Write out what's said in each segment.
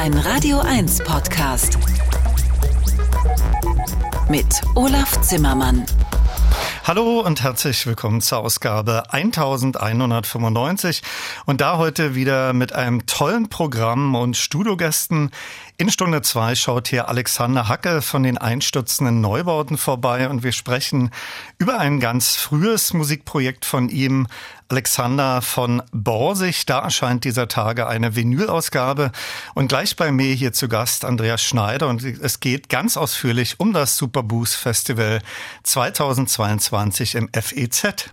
Ein Radio 1 Podcast. Mit Olaf Zimmermann. Hallo und herzlich willkommen zur Ausgabe 1195 und da heute wieder mit einem tollen Programm und Studiogästen. In Stunde zwei schaut hier Alexander Hacke von den einstürzenden Neubauten vorbei und wir sprechen über ein ganz frühes Musikprojekt von ihm, Alexander von Borsig. Da erscheint dieser Tage eine Vinylausgabe. Und gleich bei mir hier zu Gast Andreas Schneider. Und es geht ganz ausführlich um das Superboost Festival 2022 im FEZ.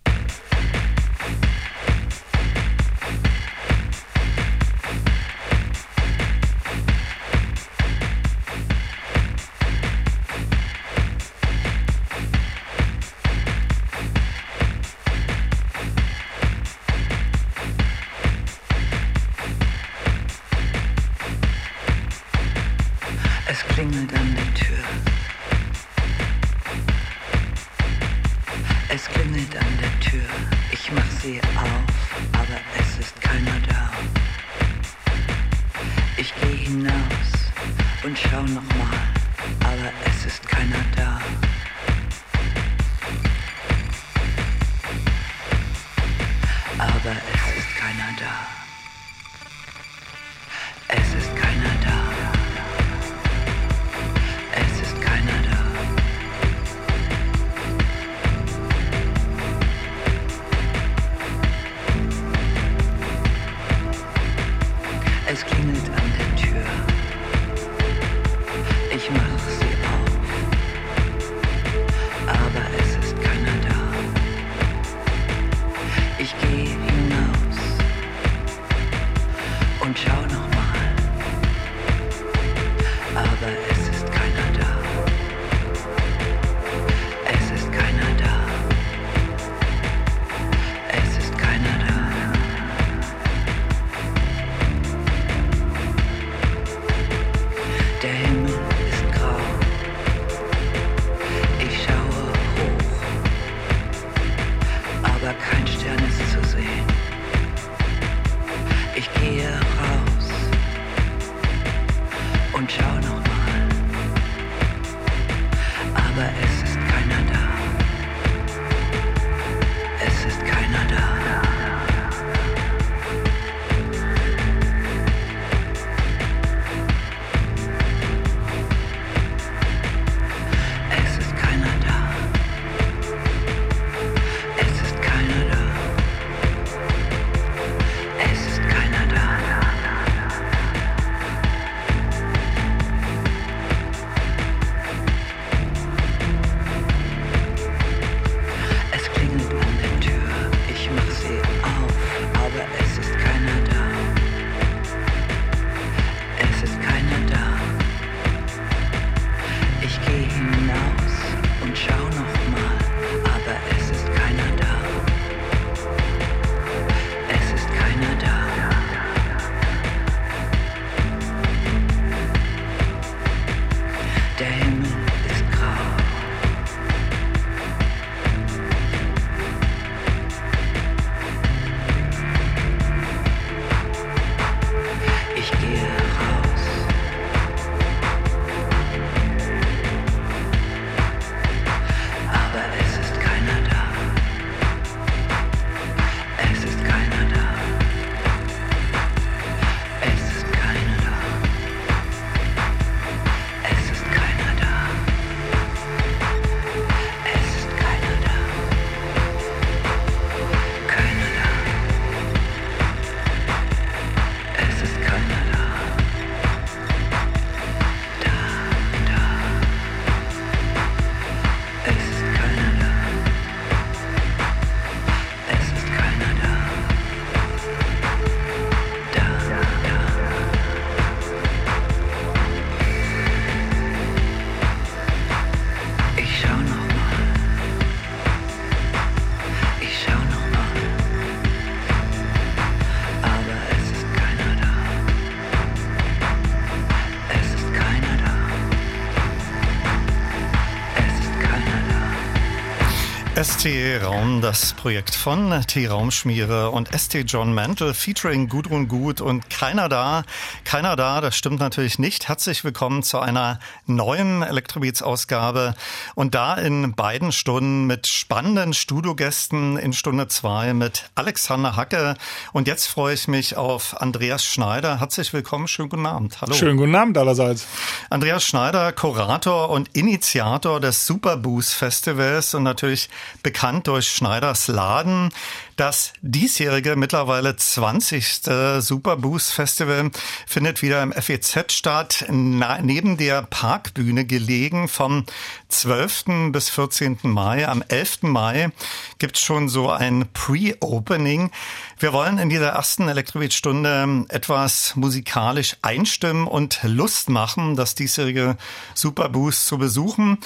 ST-Raum, das Projekt von T-Raumschmiere und ST John Mantle featuring Gudrun Gut und keiner da, keiner da, das stimmt natürlich nicht. Herzlich willkommen zu einer neuen Elektrobeats-Ausgabe und da in beiden Stunden mit spannenden Studiogästen in Stunde zwei mit Alexander Hacke und jetzt freue ich mich auf Andreas Schneider. Herzlich willkommen, schönen guten Abend. Hallo. Schönen guten Abend allerseits. Andreas Schneider, Kurator und Initiator des Superboost Festivals und natürlich bekannt durch Schneiders Laden. Das diesjährige, mittlerweile 20. Superboost Festival findet wieder im FEZ statt, neben der Parkbühne gelegen vom 12. bis 14. Mai. Am 11. Mai gibt's schon so ein Pre-Opening. Wir wollen in dieser ersten Elektrobeat-Stunde etwas musikalisch einstimmen und Lust machen, das diesjährige Superboost zu besuchen.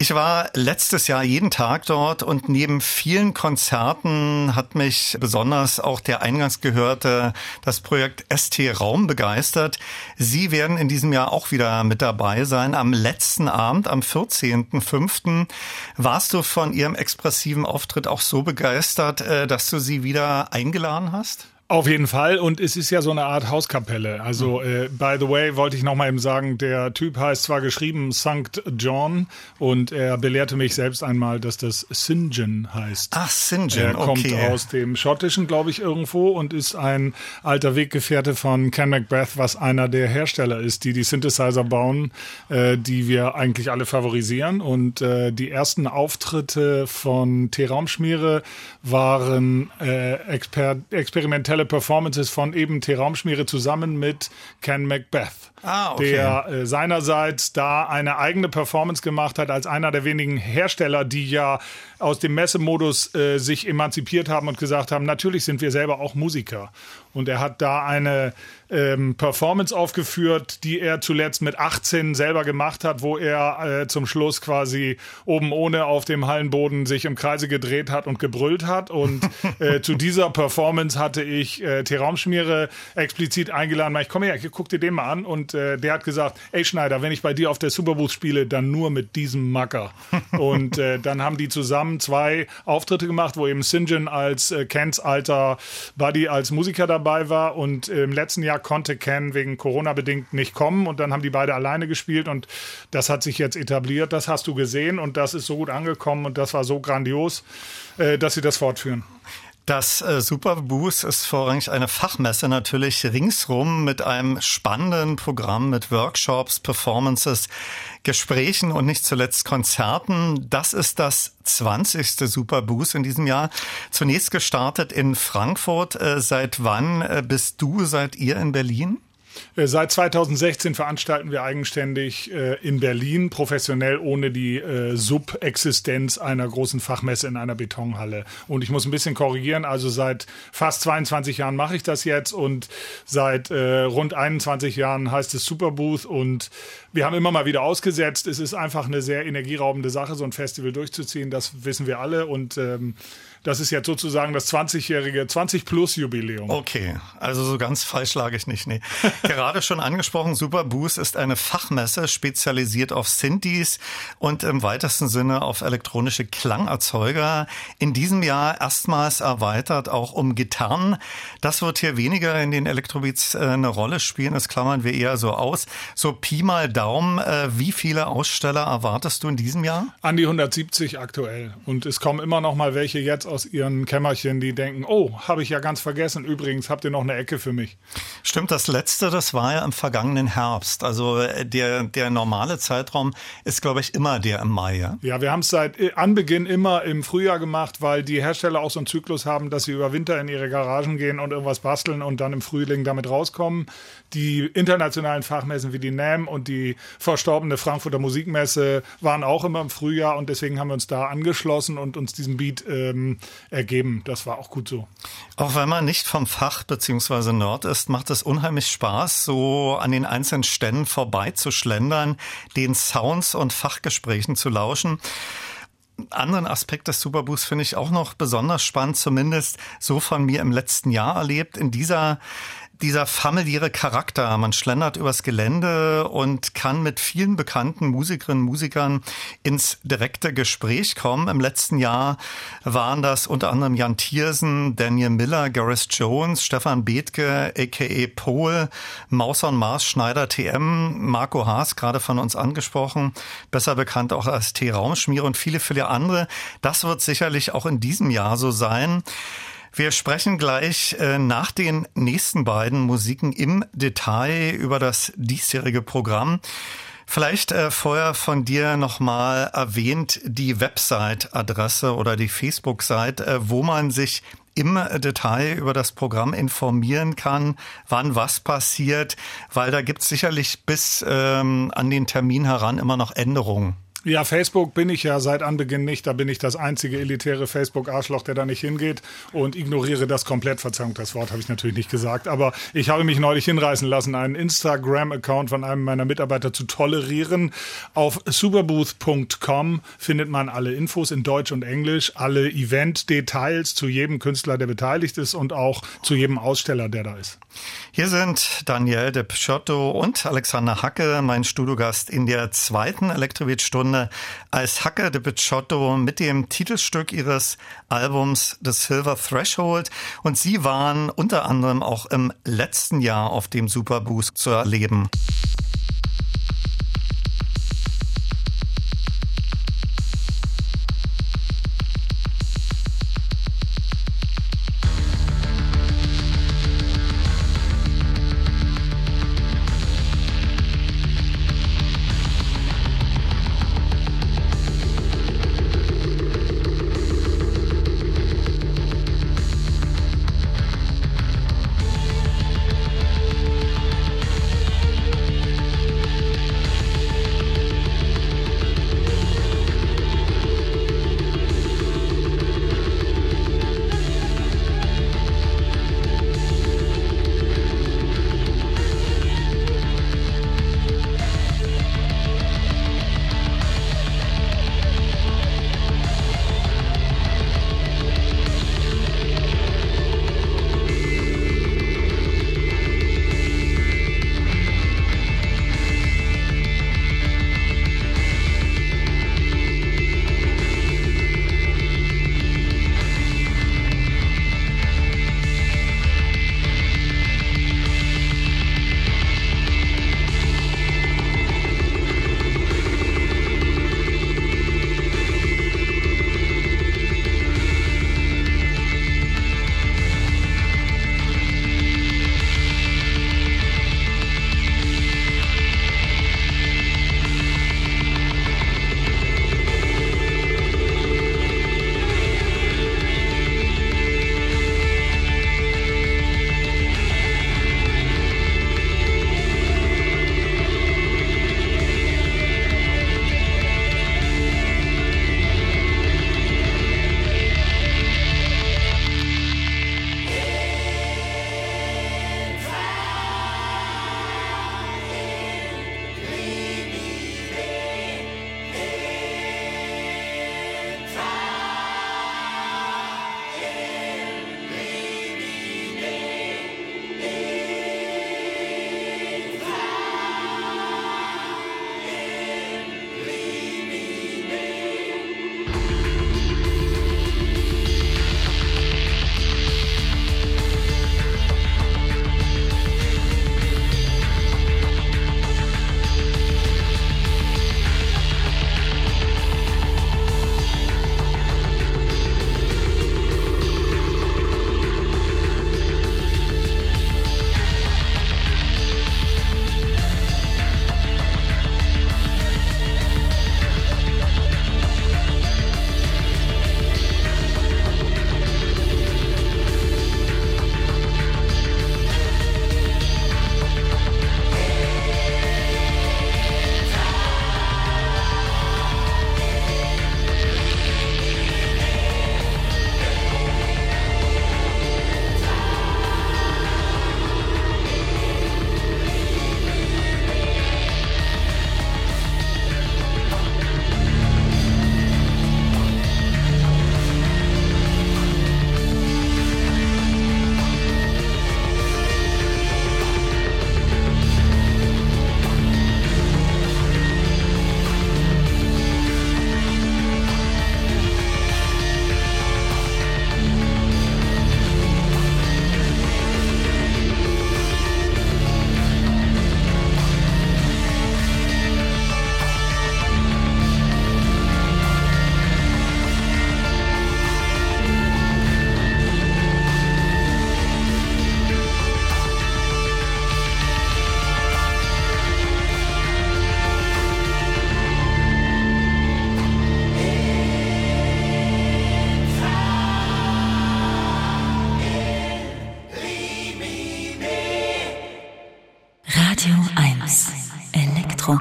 Ich war letztes Jahr jeden Tag dort und neben vielen Konzerten hat mich besonders auch der eingangs gehörte, das Projekt ST Raum begeistert. Sie werden in diesem Jahr auch wieder mit dabei sein. Am letzten Abend, am 14.05. warst du von ihrem expressiven Auftritt auch so begeistert, äh, dass du sie wieder eingeladen hast? Auf jeden Fall. Und es ist ja so eine Art Hauskapelle. Also, hm. äh, by the way, wollte ich nochmal eben sagen, der Typ heißt zwar geschrieben St. John und er belehrte mich selbst einmal, dass das St. John heißt. Ach, St. John, Er kommt okay. aus dem Schottischen, glaube ich, irgendwo und ist ein alter Weggefährte von Ken Macbeth, was einer der Hersteller ist, die die Synthesizer bauen, äh, die wir eigentlich alle favorisieren. Und äh, die ersten Auftritte von T-Raumschmiere waren äh, exper experimentelle professionelle Performances von eben T-Raumschmiere zusammen mit Ken Macbeth, ah, okay. der äh, seinerseits da eine eigene Performance gemacht hat als einer der wenigen Hersteller, die ja aus dem Messemodus äh, sich emanzipiert haben und gesagt haben, natürlich sind wir selber auch Musiker. Und er hat da eine ähm, Performance aufgeführt, die er zuletzt mit 18 selber gemacht hat, wo er äh, zum Schluss quasi oben ohne auf dem Hallenboden sich im Kreise gedreht hat und gebrüllt hat. Und äh, zu dieser Performance hatte ich äh, T-Raumschmiere explizit eingeladen, weil ich komme her, guck dir den mal an. Und äh, der hat gesagt, ey Schneider, wenn ich bei dir auf der Superbooth spiele, dann nur mit diesem Macker. und äh, dann haben die zusammen zwei Auftritte gemacht, wo eben Sinjin als äh, Kens alter Buddy als Musiker dabei war und im letzten Jahr konnte Ken wegen Corona bedingt nicht kommen und dann haben die beide alleine gespielt und das hat sich jetzt etabliert. Das hast du gesehen und das ist so gut angekommen und das war so grandios, äh, dass sie das fortführen. Das äh, Superboost ist vorrangig eine Fachmesse natürlich ringsrum mit einem spannenden Programm mit Workshops, Performances, Gesprächen und nicht zuletzt Konzerten. Das ist das 20. Superboost in diesem Jahr. Zunächst gestartet in Frankfurt. Äh, seit wann äh, bist du, seid ihr in Berlin? Äh, seit 2016 veranstalten wir eigenständig äh, in Berlin, professionell ohne die äh, Subexistenz einer großen Fachmesse in einer Betonhalle. Und ich muss ein bisschen korrigieren, also seit fast 22 Jahren mache ich das jetzt und seit rund 21 Jahren heißt es Superbooth und wir haben immer mal wieder ausgesetzt. Es ist einfach eine sehr energieraubende Sache, so ein Festival durchzuziehen, das wissen wir alle und ähm, das ist jetzt sozusagen das 20-jährige, 20-Plus-Jubiläum. Okay, also so ganz falsch lag ich nicht. Nee. Gerade schon angesprochen, Superboost ist eine Fachmesse spezialisiert auf Synthes und im weitesten Sinne auf elektronische Klangerzeuger. In diesem Jahr erstmals erweitert auch um Gitarren. Das wird hier weniger in den Elektrobeats äh, eine Rolle spielen. Das klammern wir eher so aus. So Pi mal Daumen, äh, wie viele Aussteller erwartest du in diesem Jahr? An die 170 aktuell. Und es kommen immer noch mal welche jetzt aus ihren Kämmerchen, die denken, oh, habe ich ja ganz vergessen. Übrigens, habt ihr noch eine Ecke für mich? Stimmt, das letzte, das war ja im vergangenen Herbst. Also äh, der, der normale Zeitraum ist, glaube ich, immer der im Mai. Ja, ja wir haben es seit äh, Anbeginn immer im Frühjahr gemacht, weil die Hersteller auch so einen Zyklus haben, dass sie über Winter in ihre Garagen gehen und irgendwas basteln und dann im Frühling damit rauskommen. Die internationalen Fachmessen wie die NAM und die verstorbene Frankfurter Musikmesse waren auch immer im Frühjahr und deswegen haben wir uns da angeschlossen und uns diesen Beat ähm, ergeben. Das war auch gut so. Auch wenn man nicht vom Fach bzw. Nerd ist, macht es unheimlich Spaß, so an den einzelnen Ständen vorbeizuschlendern, den Sounds und Fachgesprächen zu lauschen anderen Aspekt des Superboost finde ich auch noch besonders spannend, zumindest so von mir im letzten Jahr erlebt. In dieser dieser familiäre Charakter. Man schlendert übers Gelände und kann mit vielen bekannten Musikerinnen und Musikern ins direkte Gespräch kommen. Im letzten Jahr waren das unter anderem Jan Thiersen, Daniel Miller, Gareth Jones, Stefan Bethke, a.k.a. Pol, Maus on Mars, Schneider TM, Marco Haas, gerade von uns angesprochen, besser bekannt auch als T-Raumschmier und viele, viele andere. Das wird sicherlich auch in diesem Jahr so sein. Wir sprechen gleich äh, nach den nächsten beiden Musiken im Detail über das diesjährige Programm. Vielleicht äh, vorher von dir nochmal erwähnt die Website-Adresse oder die Facebook-Seite, äh, wo man sich im Detail über das Programm informieren kann, wann was passiert, weil da gibt es sicherlich bis ähm, an den Termin heran immer noch Änderungen. Ja, Facebook bin ich ja seit Anbeginn nicht. Da bin ich das einzige elitäre Facebook-Arschloch, der da nicht hingeht und ignoriere das komplett. Verzeihung, das Wort habe ich natürlich nicht gesagt. Aber ich habe mich neulich hinreißen lassen, einen Instagram-Account von einem meiner Mitarbeiter zu tolerieren. Auf superbooth.com findet man alle Infos in Deutsch und Englisch, alle Event-Details zu jedem Künstler, der beteiligt ist und auch zu jedem Aussteller, der da ist. Hier sind Daniel de Pschotto und Alexander Hacke, mein Studiogast in der zweiten Elektrowitt-Stunde Stunde als Hacke de Picciotto mit dem Titelstück ihres Albums The Silver Threshold. Und sie waren unter anderem auch im letzten Jahr auf dem Superboost zu erleben.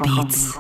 Afrobeats.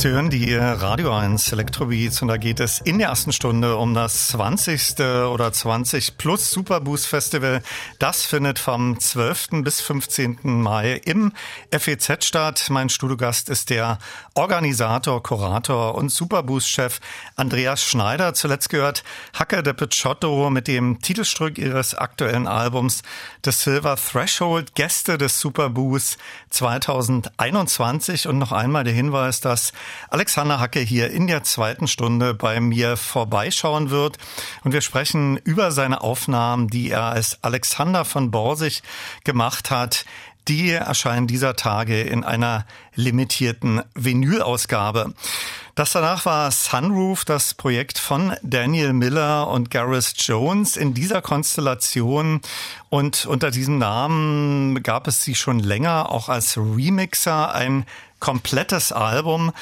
Sie hören die Radio 1 Electrobeats und da geht es in der ersten Stunde um das 20. oder 20 plus Superboost Festival. Das findet vom 12. bis 15. Mai im FEZ statt. Mein Studiogast ist der Organisator, Kurator und Superboost-Chef Andreas Schneider. Zuletzt gehört Hacke de Picciotto mit dem Titelstück ihres aktuellen Albums The Silver Threshold, Gäste des Superboost 2021 und noch einmal der Hinweis, dass Alexander Hacke hier in der zweiten Stunde bei mir vorbeischauen wird. Und wir sprechen über seine Aufnahmen, die er als Alexander von Borsig gemacht hat. Die erscheinen dieser Tage in einer limitierten Vinylausgabe. Das danach war Sunroof, das Projekt von Daniel Miller und Gareth Jones in dieser Konstellation. Und unter diesem Namen gab es sie schon länger auch als Remixer, ein komplettes Album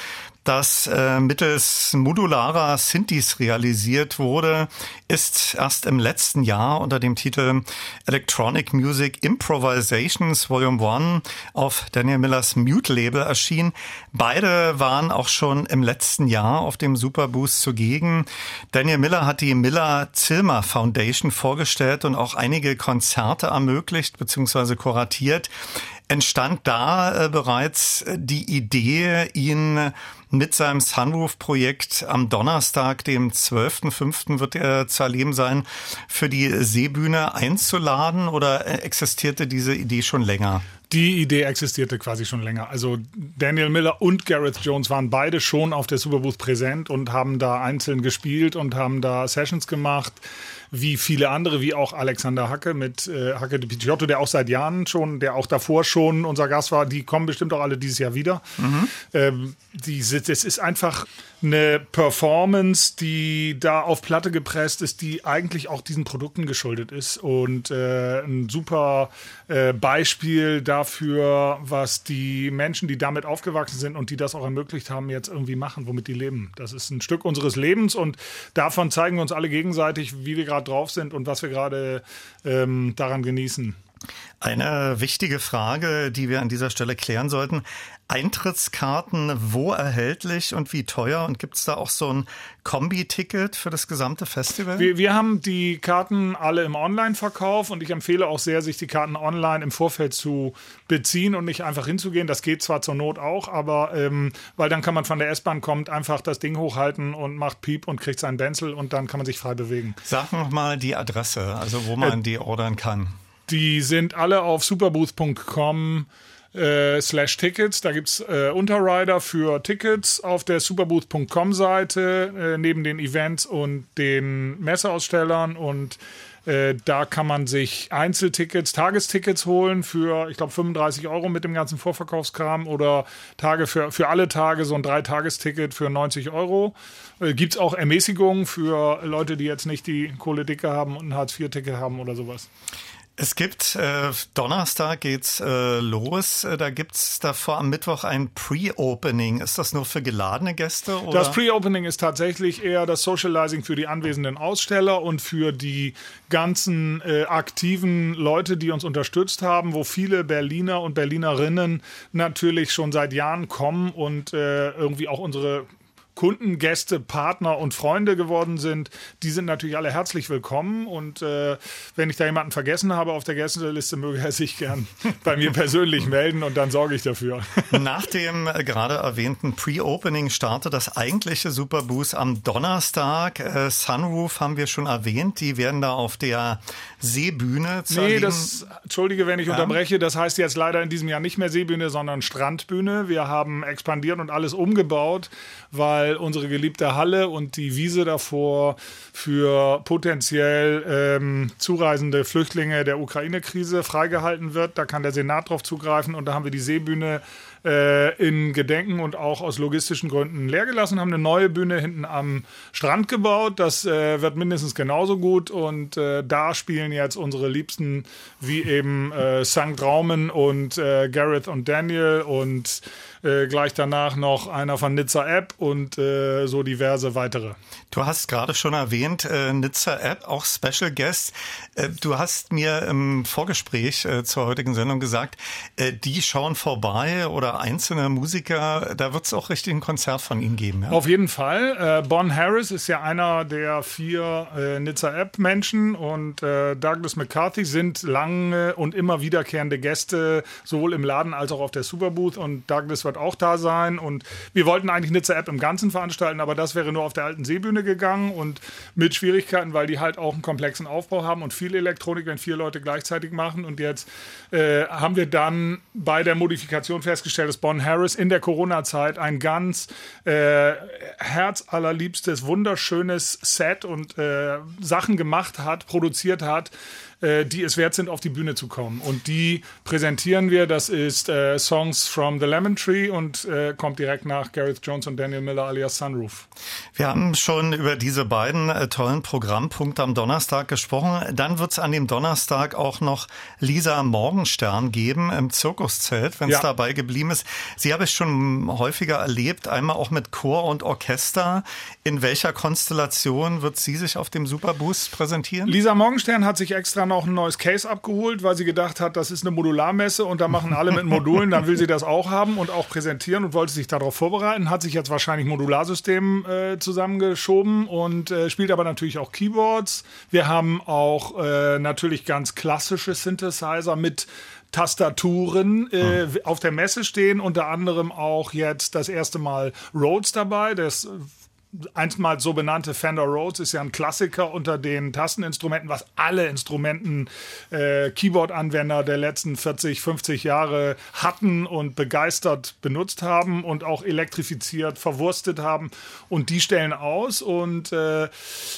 das äh, mittels modularer Synthes realisiert wurde, ist erst im letzten Jahr unter dem Titel Electronic Music Improvisations Volume 1 auf Daniel Millers Mute Label erschienen. Beide waren auch schon im letzten Jahr auf dem Superboost zugegen. Daniel Miller hat die Miller-Zilmer Foundation vorgestellt und auch einige Konzerte ermöglicht bzw. kuratiert entstand da äh, bereits die Idee, ihn mit seinem Sunroof-Projekt am Donnerstag, dem 12.05. wird er zu erleben sein, für die Seebühne einzuladen oder existierte diese Idee schon länger? Die Idee existierte quasi schon länger. Also Daniel Miller und Gareth Jones waren beide schon auf der Superbooth präsent und haben da einzeln gespielt und haben da Sessions gemacht wie viele andere, wie auch Alexander Hacke mit äh, Hacke de Picciotto, der auch seit Jahren schon, der auch davor schon unser Gast war, die kommen bestimmt auch alle dieses Jahr wieder. Mhm. Ähm, die, das ist einfach eine Performance, die da auf Platte gepresst ist, die eigentlich auch diesen Produkten geschuldet ist und äh, ein super äh, Beispiel dafür, was die Menschen, die damit aufgewachsen sind und die das auch ermöglicht haben, jetzt irgendwie machen, womit die leben. Das ist ein Stück unseres Lebens und davon zeigen wir uns alle gegenseitig, wie wir gerade drauf sind und was wir gerade ähm, daran genießen. Eine wichtige Frage, die wir an dieser Stelle klären sollten. Eintrittskarten wo erhältlich und wie teuer? Und gibt es da auch so ein Kombi-Ticket für das gesamte Festival? Wir, wir haben die Karten alle im Online-Verkauf und ich empfehle auch sehr, sich die Karten online im Vorfeld zu beziehen und nicht einfach hinzugehen. Das geht zwar zur Not auch, aber ähm, weil dann kann man von der S-Bahn kommt, einfach das Ding hochhalten und macht Piep und kriegt seinen Benzel und dann kann man sich frei bewegen. Sag noch mal die Adresse, also wo man äh, die ordern kann. Die sind alle auf superbooth.com äh, slash Tickets. Da gibt's äh, Unterrider für Tickets auf der superbooth.com Seite, äh, neben den Events und den Messeausstellern und äh, da kann man sich Einzeltickets, Tagestickets holen für, ich glaube, 35 Euro mit dem ganzen Vorverkaufskram oder Tage für, für alle Tage so ein Dreitagesticket für 90 Euro. Äh, Gibt es auch Ermäßigungen für Leute, die jetzt nicht die Kohle dicke haben und ein Hartz-IV-Ticket haben oder sowas? Es gibt, äh, Donnerstag geht's äh, los, äh, da gibt's davor am Mittwoch ein Pre-Opening. Ist das nur für geladene Gäste? Oder? Das Pre-Opening ist tatsächlich eher das Socializing für die anwesenden Aussteller und für die ganzen äh, aktiven Leute, die uns unterstützt haben, wo viele Berliner und Berlinerinnen natürlich schon seit Jahren kommen und äh, irgendwie auch unsere Kunden, Gäste, Partner und Freunde geworden sind, die sind natürlich alle herzlich willkommen. Und äh, wenn ich da jemanden vergessen habe auf der Gästeliste, möge er sich gern bei mir persönlich melden und dann sorge ich dafür. Nach dem äh, gerade erwähnten Pre-Opening startet das eigentliche Superboost am Donnerstag. Äh, Sunroof haben wir schon erwähnt, die werden da auf der Seebühne zeigen. Nee, das, entschuldige, wenn ich unterbreche, das heißt jetzt leider in diesem Jahr nicht mehr Seebühne, sondern Strandbühne. Wir haben expandiert und alles umgebaut, weil weil unsere geliebte Halle und die Wiese davor für potenziell ähm, zureisende Flüchtlinge der Ukraine-Krise freigehalten wird. Da kann der Senat drauf zugreifen und da haben wir die Seebühne äh, in Gedenken und auch aus logistischen Gründen leer gelassen, haben eine neue Bühne hinten am Strand gebaut. Das äh, wird mindestens genauso gut und äh, da spielen jetzt unsere Liebsten wie eben äh, St. Raumen und äh, Gareth und Daniel und äh, gleich danach noch einer von Nizza App und äh, so diverse weitere. Du hast gerade schon erwähnt, äh, Nizza App, auch Special Guest. Äh, du hast mir im Vorgespräch äh, zur heutigen Sendung gesagt, die schauen vorbei oder einzelne Musiker, da wird es auch richtig ein Konzert von ihnen geben. Ja? Auf jeden Fall. Bon Harris ist ja einer der vier Nizza App Menschen und Douglas McCarthy sind lange und immer wiederkehrende Gäste, sowohl im Laden als auch auf der Superbooth und Douglas wird auch da sein. Und wir wollten eigentlich Nizza App im Ganzen veranstalten, aber das wäre nur auf der alten Seebühne gegangen und mit Schwierigkeiten, weil die halt auch einen komplexen Aufbau haben und viel Elektronik, wenn vier Leute gleichzeitig machen. Und jetzt äh, haben wir dann bei der Modifikation festgestellt, dass Bon Harris in der Corona-Zeit ein ganz äh, herzallerliebstes, wunderschönes Set und äh, Sachen gemacht hat, produziert hat, äh, die es wert sind, auf die Bühne zu kommen. Und die präsentieren wir. Das ist äh, Songs from the Lemon Tree und äh, kommt direkt nach Gareth Jones und Daniel Miller alias Sunroof. Wir haben schon über diese beiden äh, tollen Programmpunkte am Donnerstag gesprochen. Dann wird es an dem Donnerstag auch noch Lisa Morgenstern geben im Zirkuszelt, wenn es ja. dabei geblieben ist. Sie habe ich schon häufiger erlebt, einmal auch mit Chor und Orchester. In welcher Konstellation wird sie sich auf dem Superboost präsentieren? Lisa Morgenstern hat sich extra noch ein neues Case abgeholt, weil sie gedacht hat, das ist eine Modularmesse und da machen alle mit Modulen, dann will sie das auch haben und auch präsentieren und wollte sich darauf vorbereiten, hat sich jetzt wahrscheinlich Modularsystem äh, zusammengeschoben und äh, spielt aber natürlich auch Keyboards. Wir haben auch äh, natürlich ganz klassische Synthesizer mit Tastaturen äh, hm. auf der Messe stehen, unter anderem auch jetzt das erste Mal Rhodes dabei. Das einstmals so benannte Fender Rhodes ist ja ein Klassiker unter den Tasteninstrumenten, was alle Instrumenten äh, Keyboard-Anwender der letzten 40, 50 Jahre hatten und begeistert benutzt haben und auch elektrifiziert, verwurstet haben. Und die stellen aus. Und äh, äh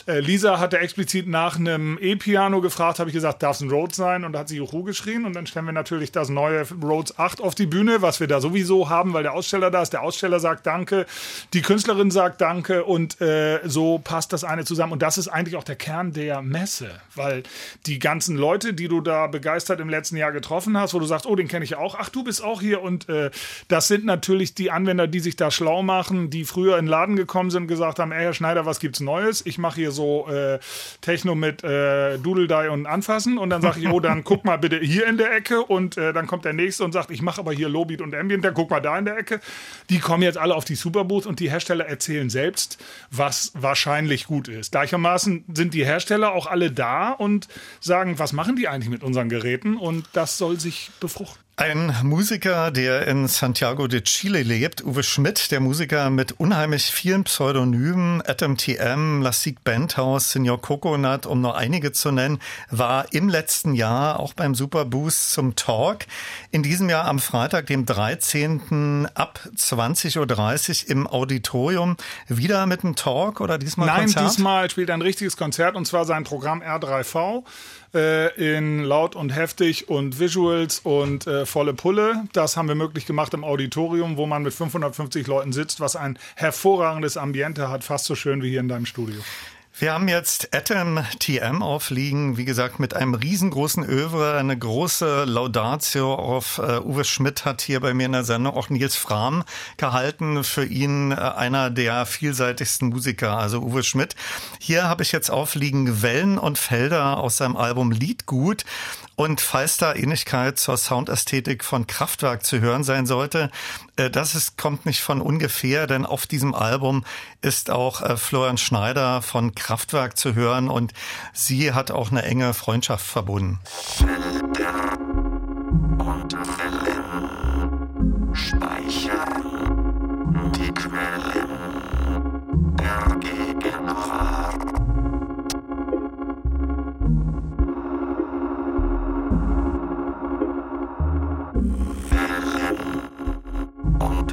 Lisa hatte explizit nach einem E-Piano gefragt, habe ich gesagt, darf es ein Rhodes sein? Und da hat sie Juhu geschrien. Und dann stellen wir natürlich das neue Rhodes 8 auf die Bühne, was wir da sowieso haben, weil der Aussteller da ist. Der Aussteller sagt Danke, die Künstlerin sagt Danke und äh, so passt das eine zusammen. Und das ist eigentlich auch der Kern der Messe, weil die ganzen Leute, die du da begeistert im letzten Jahr getroffen hast, wo du sagst, oh, den kenne ich auch, ach, du bist auch hier. Und äh, das sind natürlich die Anwender, die sich da schlau machen, die früher in den Laden gekommen sind und gesagt haben, ey, Herr Schneider, was gibt's Neues? Ich mache hier so äh, Techno mit äh, Doodle-Die und Anfassen. Und dann sage ich, oh, dann guck mal bitte hier in der Ecke. Und äh, dann kommt der Nächste und sagt, ich mache aber hier Lowbeat und Ambient, dann guck mal da in der Ecke. Die kommen jetzt alle auf die Superbooth und die Hersteller erzählen selbst, ist, was wahrscheinlich gut ist. Gleichermaßen sind die Hersteller auch alle da und sagen, was machen die eigentlich mit unseren Geräten? Und das soll sich befruchten. Ein Musiker, der in Santiago de Chile lebt, Uwe Schmidt, der Musiker mit unheimlich vielen Pseudonymen, Atom TM, Lassig Bandhaus, Senior Coconut, um nur einige zu nennen, war im letzten Jahr auch beim Superboost zum Talk. In diesem Jahr am Freitag, dem 13. ab 20.30 Uhr im Auditorium. Wieder mit einem Talk oder diesmal Nein, Konzert? Nein, diesmal spielt ein richtiges Konzert und zwar sein Programm R3V äh, in laut und heftig und Visuals und äh, volle Pulle. Das haben wir möglich gemacht im Auditorium, wo man mit 550 Leuten sitzt, was ein hervorragendes Ambiente hat, fast so schön wie hier in deinem Studio. Wir haben jetzt Atom TM aufliegen, wie gesagt, mit einem riesengroßen Övre, eine große Laudatio auf uh, Uwe Schmidt hat hier bei mir in der Sendung auch Nils Frahm gehalten, für ihn uh, einer der vielseitigsten Musiker, also Uwe Schmidt. Hier habe ich jetzt aufliegen Wellen und Felder aus seinem Album Liedgut und falls da Ähnlichkeit zur Soundästhetik von Kraftwerk zu hören sein sollte, äh, das ist, kommt nicht von ungefähr, denn auf diesem Album ist auch äh, Florian Schneider von Kraftwerk zu hören und sie hat auch eine enge Freundschaft verbunden. Felder und Wellen speichern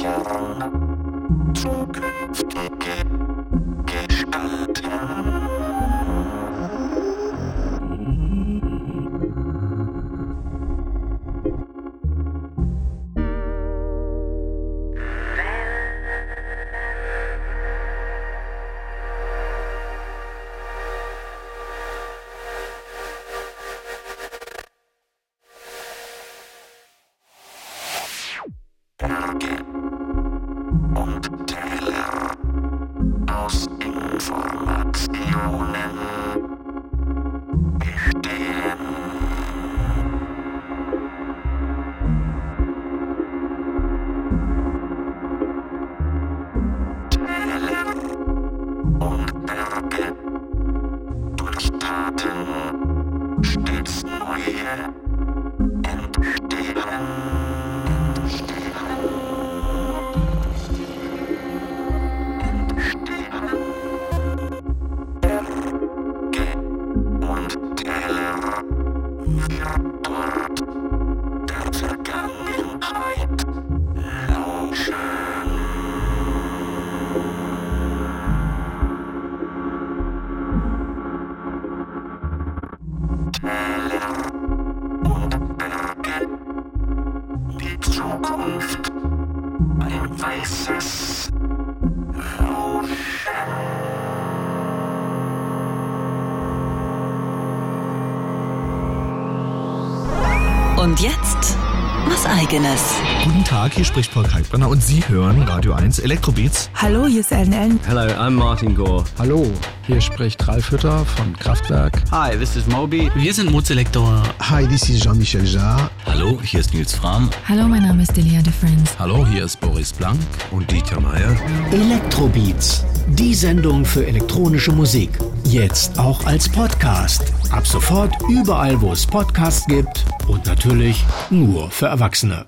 Sorry, take it. Eigenes. Guten Tag, hier spricht Paul Kalkbrenner und Sie hören Radio 1 Elektrobeats. Hallo, hier ist Ellen Ellen. Hello, I'm Martin Gore. Hallo, hier spricht Ralf Hütter von Kraftwerk. Hi, this is Moby. Wir sind Mozelektor. Hi, this is Jean-Michel Jarre. Hallo, hier ist Nils Fram. Hallo, mein Name ist Delia de Friends. Hallo, hier ist Boris Blank und Dieter Meier. Elektrobeats, die Sendung für elektronische Musik. Jetzt auch als Podcast. Ab sofort überall, wo es Podcasts gibt und natürlich nur für Erwachsene.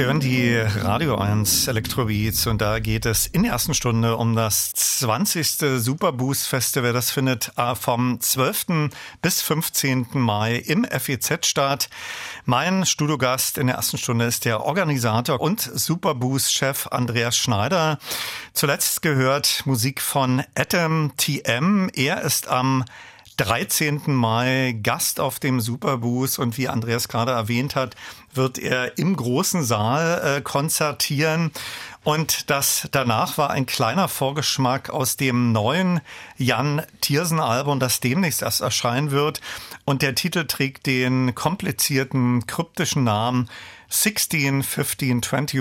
Sie hören die Radio 1 Elektrobeats und da geht es in der ersten Stunde um das 20. Superboost Festival. Das findet äh, vom 12. bis 15. Mai im FEZ statt. Mein Studiogast in der ersten Stunde ist der Organisator und Superboost-Chef Andreas Schneider. Zuletzt gehört Musik von Atom TM. Er ist am 13. Mai Gast auf dem Superboost und wie Andreas gerade erwähnt hat, wird er im großen Saal äh, konzertieren. Und das danach war ein kleiner Vorgeschmack aus dem neuen Jan Tiersen Album, das demnächst erst erscheinen wird. Und der Titel trägt den komplizierten, kryptischen Namen 16, 15, 21,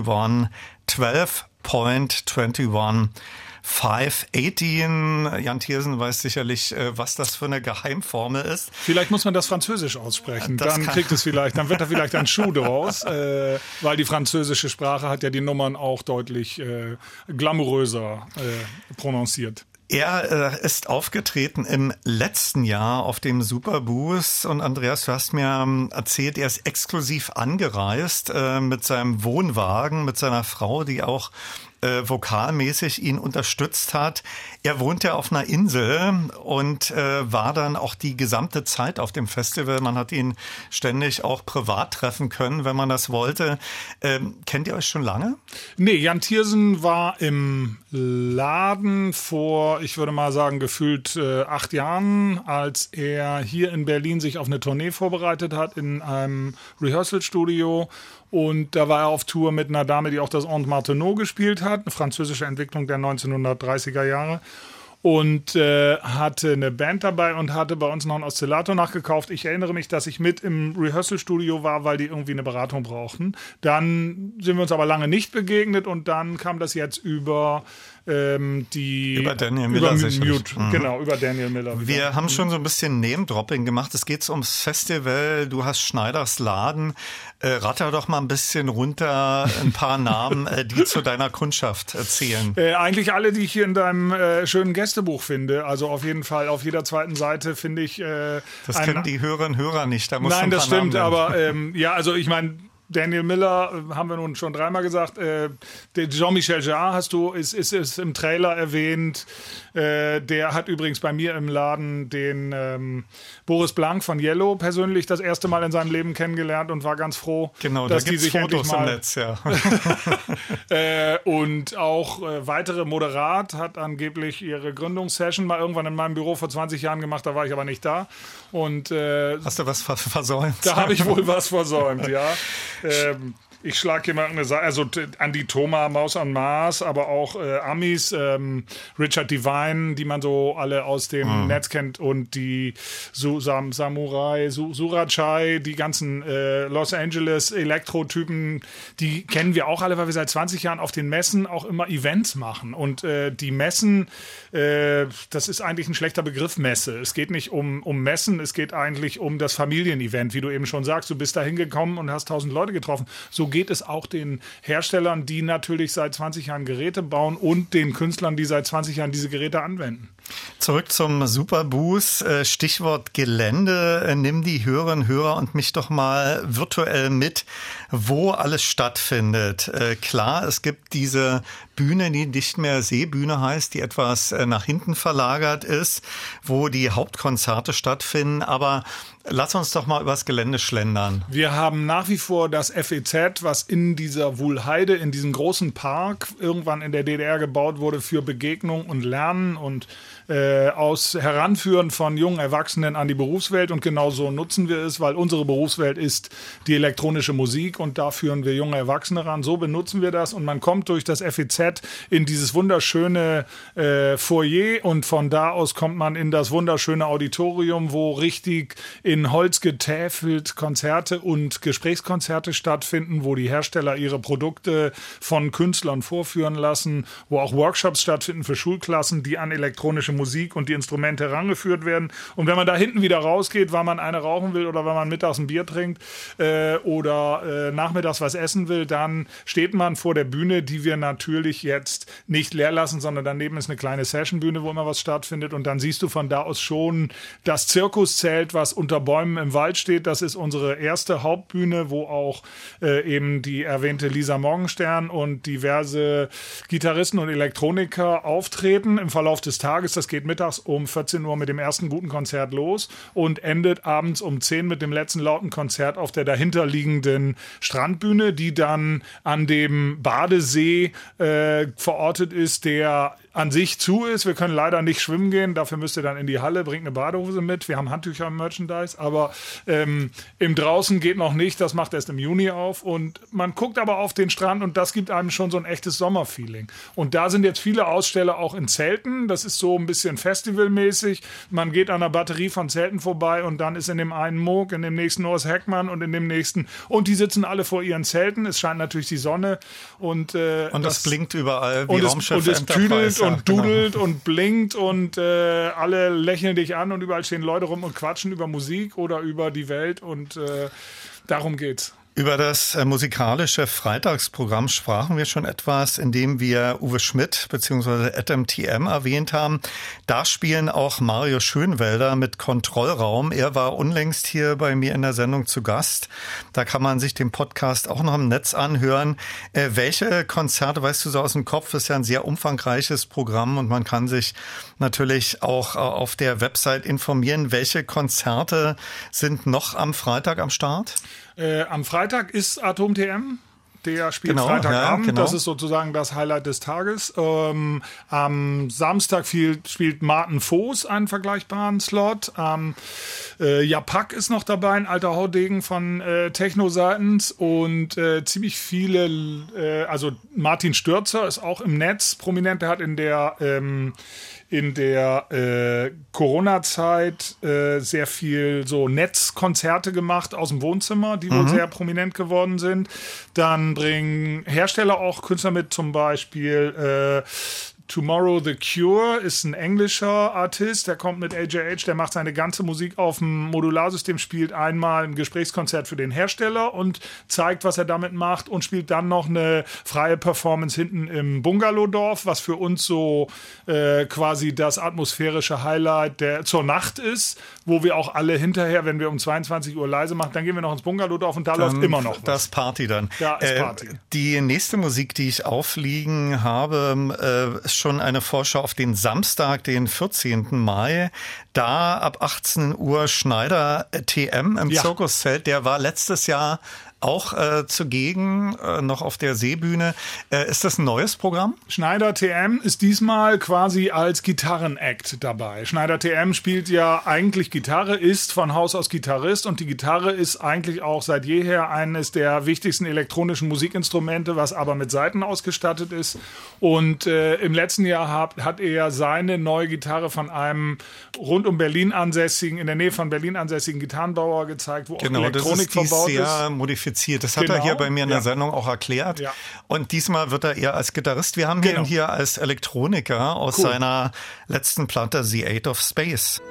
12.21. 518. Jan Thiersen weiß sicherlich, äh, was das für eine Geheimformel ist. Vielleicht muss man das Französisch aussprechen. Das dann kriegt es vielleicht, dann wird da vielleicht ein Schuh draus, äh, weil die französische Sprache hat ja die Nummern auch deutlich äh, glamouröser äh, prononciert. Er äh, ist aufgetreten im letzten Jahr auf dem Superboost und Andreas, du hast mir ähm, erzählt, er ist exklusiv angereist äh, mit seinem Wohnwagen, mit seiner Frau, die auch äh, vokalmäßig ihn unterstützt hat. Er wohnt ja auf einer Insel und äh, war dann auch die gesamte Zeit auf dem Festival. Man hat ihn ständig auch privat treffen können, wenn man das wollte. Ähm, kennt ihr euch schon lange? Nee, Jan Thiersen war im Laden vor, ich würde mal sagen, gefühlt äh, acht Jahren, als er hier in Berlin sich auf eine Tournee vorbereitet hat in einem Rehearsal-Studio und da war er auf Tour mit einer Dame, die auch das Aunt Martineau gespielt hat, eine französische Entwicklung der 1930er Jahre. Und äh, hatte eine Band dabei und hatte bei uns noch einen Oszillator nachgekauft. Ich erinnere mich, dass ich mit im Rehearsal-Studio war, weil die irgendwie eine Beratung brauchten. Dann sind wir uns aber lange nicht begegnet und dann kam das jetzt über ähm, die über Daniel Miller über Mute, mhm. genau über Daniel Miller. Wieder. Wir haben schon so ein bisschen Name-Dropping gemacht. Es geht ums Festival. Du hast Schneiders Laden. Äh, ratter doch mal ein bisschen runter ein paar Namen, äh, die zu deiner Kundschaft erzählen. Äh, eigentlich alle, die ich hier in deinem äh, schönen Gästebuch finde. Also auf jeden Fall auf jeder zweiten Seite finde ich. Äh, das kennen die Hörerinnen und Hörer nicht. Da muss Nein, das stimmt. Aber ähm, ja, also ich meine Daniel Miller äh, haben wir nun schon dreimal gesagt. Äh, Jean-Michel Jarre hast du, ist, ist, ist im Trailer erwähnt. Äh, der hat übrigens bei mir im Laden den ähm, Boris Blank von Yellow persönlich das erste Mal in seinem Leben kennengelernt und war ganz froh, genau, dass da die sich Fotos mal im Netz, ja. äh, und auch äh, weitere Moderat hat angeblich ihre Gründungssession mal irgendwann in meinem Büro vor 20 Jahren gemacht, da war ich aber nicht da. Und äh, hast du was versäumt? Da habe ich wohl was versäumt, ja. Ähm, ich schlage mal eine Sache, also Andy Thoma, Maus an Mars, aber auch äh, Amis, ähm, Richard Divine, die man so alle aus dem mhm. Netz kennt und die Su Sam Samurai, Su Surachai, die ganzen äh, Los Angeles Elektro-Typen, die kennen wir auch alle, weil wir seit 20 Jahren auf den Messen auch immer Events machen. Und äh, die Messen, äh, das ist eigentlich ein schlechter Begriff, Messe. Es geht nicht um, um Messen, es geht eigentlich um das Familienevent, wie du eben schon sagst. Du bist da hingekommen und hast tausend Leute getroffen. So geht es auch den Herstellern, die natürlich seit 20 Jahren Geräte bauen und den Künstlern, die seit 20 Jahren diese Geräte anwenden. Zurück zum Superboost. Äh, Stichwort Gelände. Äh, nimm die Hörerinnen, Hörer und mich doch mal virtuell mit, wo alles stattfindet. Äh, klar, es gibt diese Bühne, die nicht mehr Seebühne heißt, die etwas nach hinten verlagert ist, wo die Hauptkonzerte stattfinden. Aber Lass uns doch mal übers Gelände schlendern. Wir haben nach wie vor das FEZ, was in dieser Wuhlheide, in diesem großen Park, irgendwann in der DDR gebaut wurde für Begegnung und Lernen und äh, aus Heranführen von jungen Erwachsenen an die Berufswelt und genau so nutzen wir es, weil unsere Berufswelt ist die elektronische Musik und da führen wir junge Erwachsene ran. So benutzen wir das und man kommt durch das FEZ in dieses wunderschöne äh, Foyer und von da aus kommt man in das wunderschöne Auditorium, wo richtig in Holz getäfelt Konzerte und Gesprächskonzerte stattfinden, wo die Hersteller ihre Produkte von Künstlern vorführen lassen, wo auch Workshops stattfinden für Schulklassen, die an elektronische Musik und die Instrumente herangeführt werden. Und wenn man da hinten wieder rausgeht, weil man eine rauchen will oder weil man mittags ein Bier trinkt äh, oder äh, nachmittags was essen will, dann steht man vor der Bühne, die wir natürlich jetzt nicht leer lassen, sondern daneben ist eine kleine Sessionbühne, wo immer was stattfindet. Und dann siehst du von da aus schon das Zirkuszelt, was unter Bäumen im Wald steht. Das ist unsere erste Hauptbühne, wo auch äh, eben die erwähnte Lisa Morgenstern und diverse Gitarristen und Elektroniker auftreten im Verlauf des Tages. Das geht mittags um 14 Uhr mit dem ersten guten Konzert los und endet abends um 10 mit dem letzten lauten Konzert auf der dahinterliegenden Strandbühne, die dann an dem Badesee äh, verortet ist, der an sich zu ist. Wir können leider nicht schwimmen gehen, dafür müsst ihr dann in die Halle, bringt eine Badehose mit. Wir haben Handtücher im Merchandise, aber ähm, im Draußen geht noch nicht, das macht erst im Juni auf. Und man guckt aber auf den Strand und das gibt einem schon so ein echtes Sommerfeeling. Und da sind jetzt viele Aussteller auch in Zelten. Das ist so ein bisschen festivalmäßig. Man geht an einer Batterie von Zelten vorbei und dann ist in dem einen Moog, in dem nächsten Norris Heckmann und in dem nächsten. Und die sitzen alle vor ihren Zelten. Es scheint natürlich die Sonne und äh, und das, blinkt überall wie und es, und es tüdelt und genau. dudelt genau. und blinkt und äh, alle lächeln dich an und überall stehen Leute rum und quatschen über Musik oder über die Welt und äh, darum geht's. Über das äh, musikalische Freitagsprogramm sprachen wir schon etwas, indem wir Uwe Schmidt bzw. Adam TM erwähnt haben. Da spielen auch Mario Schönwelder mit Kontrollraum. Er war unlängst hier bei mir in der Sendung zu Gast. Da kann man sich den Podcast auch noch im Netz anhören. Äh, welche Konzerte, weißt du so aus dem Kopf, ist ja ein sehr umfangreiches Programm und man kann sich natürlich auch äh, auf der Website informieren. Welche Konzerte sind noch am Freitag am Start? Äh, am Freitag ist Atom TM. Der spielt genau, Freitagabend. Ja, genau. Das ist sozusagen das Highlight des Tages. Ähm, am Samstag viel, spielt Martin Voß einen vergleichbaren Slot. Ähm, äh, Japak ist noch dabei, ein alter Haudegen von äh, Techno-Seitens und äh, ziemlich viele, äh, also Martin Stürzer ist auch im Netz prominent. Der hat in der ähm, in der äh, Corona-Zeit äh, sehr viel so Netzkonzerte gemacht aus dem Wohnzimmer, die wohl mhm. sehr prominent geworden sind. Dann bringen Hersteller auch Künstler mit, zum Beispiel äh, Tomorrow the Cure ist ein englischer Artist, der kommt mit AJH, der macht seine ganze Musik auf dem Modularsystem, spielt einmal ein Gesprächskonzert für den Hersteller und zeigt, was er damit macht und spielt dann noch eine freie Performance hinten im Bungalowdorf, was für uns so äh, quasi das atmosphärische Highlight der zur Nacht ist, wo wir auch alle hinterher, wenn wir um 22 Uhr leise machen, dann gehen wir noch ins Bungalowdorf und da dann läuft immer noch was. Das Party dann. Ja, ist äh, Party. Die nächste Musik, die ich aufliegen habe, äh, schon eine Vorschau auf den Samstag, den 14. Mai. Da ab 18 Uhr Schneider TM im ja. Zirkuszelt. Der war letztes Jahr auch äh, zugegen, äh, noch auf der Seebühne. Äh, ist das ein neues Programm? Schneider TM ist diesmal quasi als Gitarrenact dabei. Schneider TM spielt ja eigentlich Gitarre, ist von Haus aus Gitarrist und die Gitarre ist eigentlich auch seit jeher eines der wichtigsten elektronischen Musikinstrumente, was aber mit Saiten ausgestattet ist. Und äh, im letzten Jahr hat, hat er seine neue Gitarre von einem rund um Berlin ansässigen, in der Nähe von Berlin ansässigen Gitarrenbauer gezeigt, wo genau, auch Elektronik das ist verbaut ist. modifiziert. Das hat genau. er hier bei mir in der Sendung auch erklärt. Ja. Und diesmal wird er eher als Gitarrist. Wir haben genau. ihn hier als Elektroniker aus cool. seiner letzten Platte The Eight of Space.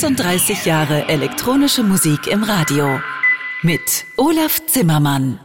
36 Jahre elektronische Musik im Radio mit Olaf Zimmermann.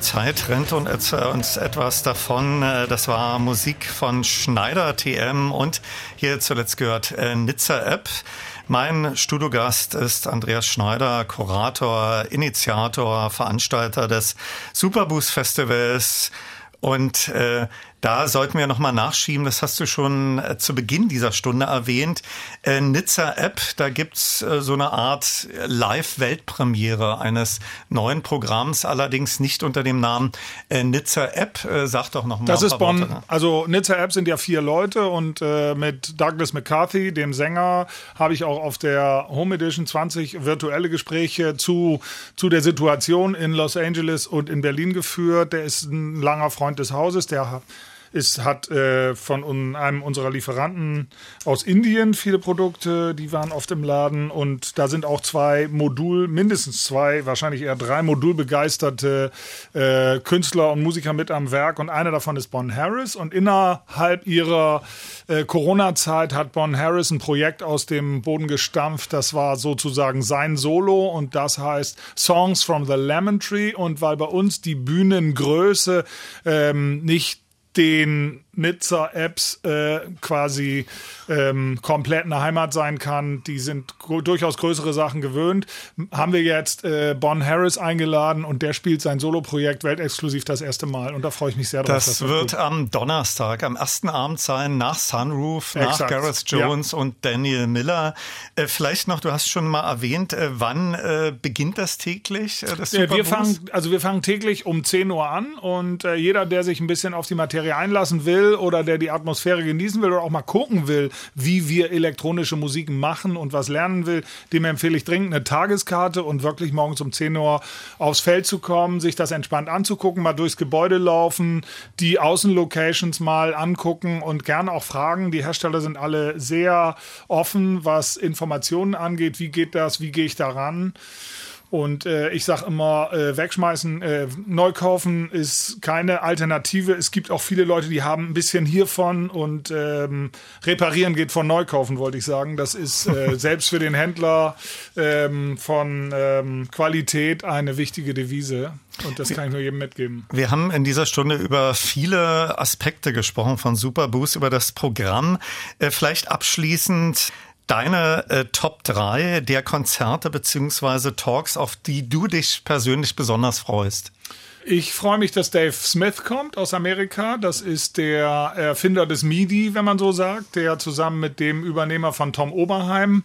Zeit rennt und uns etwas davon. Äh, das war Musik von Schneider TM und hier zuletzt gehört äh, Nizza App. Mein Studiogast ist Andreas Schneider, Kurator, Initiator, Veranstalter des Superboost Festivals und äh, da sollten wir nochmal nachschieben, das hast du schon äh, zu Beginn dieser Stunde erwähnt. Äh, Nizza App, da gibt's äh, so eine Art äh, Live-Weltpremiere eines neuen Programms, allerdings nicht unter dem Namen äh, Nizza App. Äh, sag doch nochmal. Das ist Bonn. Ne? Also Nizza App sind ja vier Leute und mit Douglas McCarthy, dem Sänger, habe ich auch auf der Home Edition 20 virtuelle Gespräche zu, zu der Situation in Los Angeles und in Berlin geführt. Der ist ein langer Freund des Hauses, der ist, hat äh, von einem unserer Lieferanten aus Indien viele Produkte, die waren oft im Laden und da sind auch zwei Modul, mindestens zwei, wahrscheinlich eher drei modulbegeisterte äh, Künstler und Musiker mit am Werk und einer davon ist Bon Harris und innerhalb ihrer äh, Corona-Zeit hat Bon Harris ein Projekt aus dem Boden gestampft, das war sozusagen sein Solo und das heißt Songs from the Lemon Tree und weil bei uns die Bühnengröße ähm, nicht den Nizza-Apps äh, quasi ähm, komplett eine Heimat sein kann. Die sind durchaus größere Sachen gewöhnt. Haben wir jetzt äh, Bon Harris eingeladen und der spielt sein Soloprojekt weltexklusiv das erste Mal und da freue ich mich sehr drauf. Das, das wird gut. am Donnerstag, am ersten Abend sein, nach Sunroof, nach Exakt. Gareth Jones ja. und Daniel Miller. Äh, vielleicht noch, du hast schon mal erwähnt, äh, wann äh, beginnt das täglich? Äh, das wir fangen, also wir fangen täglich um 10 Uhr an und jeder, der sich ein bisschen auf die Materie einlassen will oder der die Atmosphäre genießen will oder auch mal gucken will, wie wir elektronische Musik machen und was lernen will, dem empfehle ich dringend eine Tageskarte und wirklich morgens um 10 Uhr aufs Feld zu kommen, sich das entspannt anzugucken, mal durchs Gebäude laufen, die Außenlocations mal angucken und gerne auch fragen. Die Hersteller sind alle sehr offen, was Informationen angeht. Wie geht das? Wie gehe ich daran? Und äh, ich sage immer, äh, wegschmeißen, äh, neu kaufen ist keine Alternative. Es gibt auch viele Leute, die haben ein bisschen hiervon und ähm, reparieren geht von neu kaufen, wollte ich sagen. Das ist äh, selbst für den Händler ähm, von ähm, Qualität eine wichtige Devise. Und das kann ich nur jedem mitgeben. Wir haben in dieser Stunde über viele Aspekte gesprochen von Superboost, über das Programm. Äh, vielleicht abschließend deine äh, Top 3 der Konzerte beziehungsweise Talks, auf die du dich persönlich besonders freust? Ich freue mich, dass Dave Smith kommt aus Amerika. Das ist der Erfinder des MIDI, wenn man so sagt, der zusammen mit dem Übernehmer von Tom Oberheim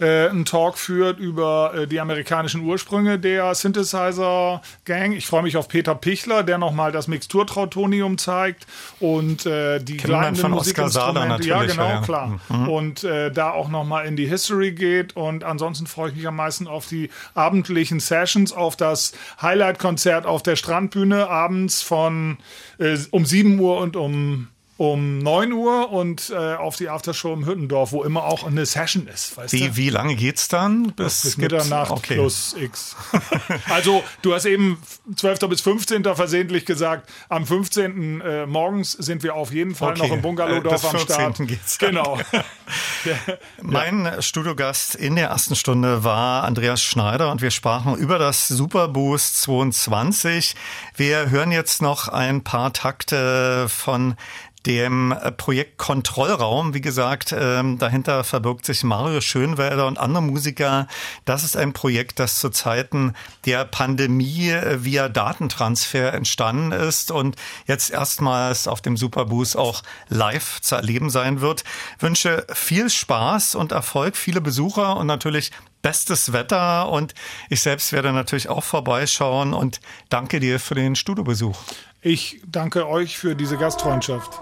äh, einen Talk führt über äh, die amerikanischen Ursprünge der Synthesizer-Gang. Ich freue mich auf Peter Pichler, der nochmal das Mixturtrautonium zeigt und äh, die kleinen Musikinstrumente. Ja, genau, ja. klar. Mhm. Und äh, da auch nochmal in die History geht. Und ansonsten freue ich mich am meisten auf die abendlichen Sessions, auf das Highlight-Konzert auf der Strandbühne abends von äh, um 7 Uhr und um um 9 Uhr und äh, auf die Aftershow im Hüttendorf, wo immer auch eine Session ist. Weißt wie, du? wie lange geht's dann? Bis, bis Mitternacht okay. plus X. also du hast eben 12. bis 15. versehentlich gesagt, am 15. Äh, morgens sind wir auf jeden Fall okay. noch im Bungalowdorf äh, am Start. Geht's dann. Genau. mein ja. Studiogast in der ersten Stunde war Andreas Schneider und wir sprachen über das Superboost 22. Wir hören jetzt noch ein paar Takte von dem äh, Projekt Kontrollraum. Wie gesagt, ähm, dahinter verbirgt sich Mario Schönwälder und andere Musiker. Das ist ein Projekt, das zu Zeiten der Pandemie äh, via Datentransfer entstanden ist und jetzt erstmals auf dem Superboost auch live zu erleben sein wird. Ich wünsche viel Spaß und Erfolg, viele Besucher und natürlich bestes Wetter und ich selbst werde natürlich auch vorbeischauen und danke dir für den Studiobesuch. Ich danke euch für diese Gastfreundschaft.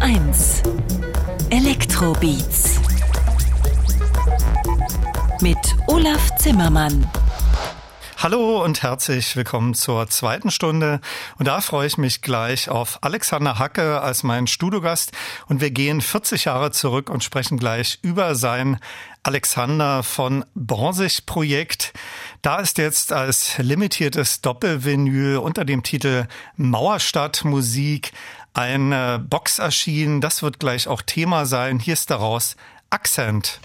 1 Elektrobeats mit Olaf Zimmermann. Hallo und herzlich willkommen zur zweiten Stunde. Und da freue ich mich gleich auf Alexander Hacke als meinen Studiogast. Und wir gehen 40 Jahre zurück und sprechen gleich über sein Alexander von Borsig Projekt. Da ist jetzt als limitiertes Doppelvinyl unter dem Titel Mauerstadt Musik eine Box erschienen. Das wird gleich auch Thema sein. Hier ist daraus Accent.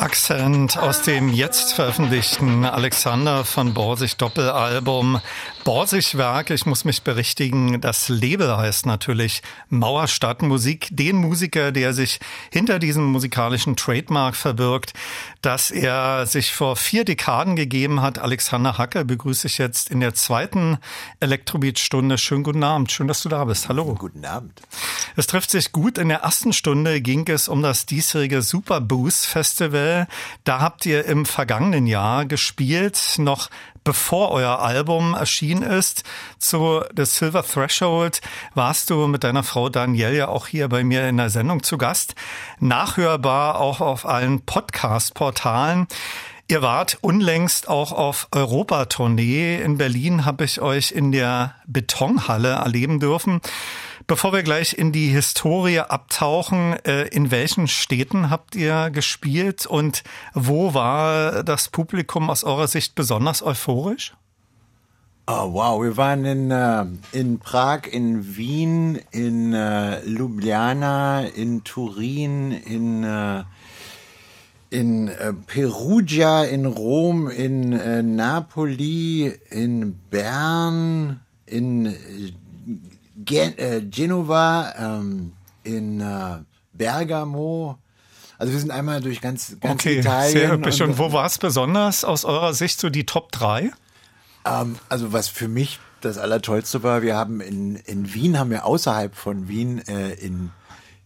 Accent aus dem jetzt veröffentlichten Alexander von Borsig Doppelalbum Borsigwerk. Ich muss mich berichtigen, das Label heißt natürlich Mauerstadt Musik. Den Musiker, der sich hinter diesem musikalischen Trademark verbirgt, dass er sich vor vier Dekaden gegeben hat. Alexander Hacker begrüße ich jetzt in der zweiten Elektrobeat-Stunde. Schönen guten Abend. Schön, dass du da bist. Hallo. Guten Abend. Es trifft sich gut. In der ersten Stunde ging es um das diesjährige Super Boost Festival. Da habt ihr im vergangenen Jahr gespielt, noch bevor euer Album erschienen ist. Zu The Silver Threshold warst du mit deiner Frau Danielle ja auch hier bei mir in der Sendung zu Gast. Nachhörbar auch auf allen Podcast-Portalen. Ihr wart unlängst auch auf Europatournee. In Berlin habe ich euch in der Betonhalle erleben dürfen. Bevor wir gleich in die Historie abtauchen, äh, in welchen Städten habt ihr gespielt und wo war das Publikum aus eurer Sicht besonders euphorisch? Oh, wow, wir waren in, äh, in Prag, in Wien, in äh, Ljubljana, in Turin, in, in Perugia, in Rom, in Napoli, in Bern, in Gen äh, Genova, ähm, in äh, Bergamo. Also wir sind einmal durch ganz, ganz Okay, Italien. sehr hübsch. Und und- wo war es besonders aus eurer Sicht so die Top 3? Ähm, also was für mich das Allertollste war, wir haben in, in Wien, haben wir außerhalb von Wien äh, in,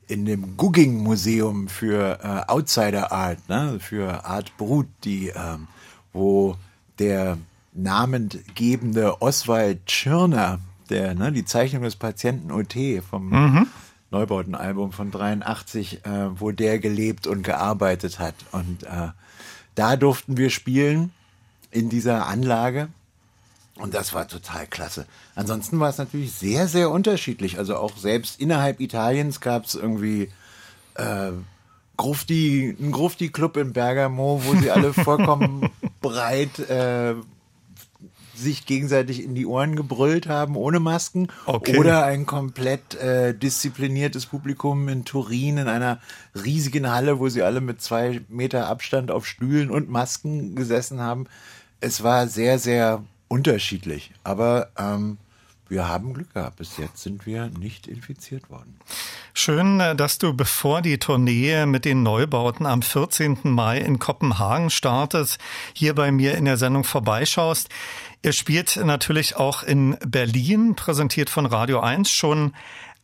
in dem Gugging-Museum für äh, Outsider Art, ne, für Art Brut, die, ähm, wo der namengebende Oswald Tschirner, der, ne, die Zeichnung des Patienten OT vom Mhm. Neubautenalbum von 83, äh, wo der gelebt und gearbeitet hat. Und äh, da durften wir spielen in dieser Anlage. Und das war total klasse. Ansonsten war es natürlich sehr, sehr unterschiedlich. Also auch selbst innerhalb Italiens gab es irgendwie äh, Grufti, einen Grufti-Club in Bergamo, wo sie alle vollkommen breit äh, sich gegenseitig in die Ohren gebrüllt haben, ohne Masken. Okay. Oder ein komplett äh, diszipliniertes Publikum in Turin in einer riesigen Halle, wo sie alle mit zwei Meter Abstand auf Stühlen und Masken gesessen haben. Es war sehr, sehr unterschiedlich. Aber ähm, wir haben Glück gehabt. Bis jetzt sind wir nicht infiziert worden. Schön, äh, dass du bevor die Tournee mit den Neubauten am 14. Mai in Kopenhagen startet, hier bei mir in der Sendung vorbeischaust. Ihr spielt natürlich auch in Berlin, präsentiert von Radio 1 schon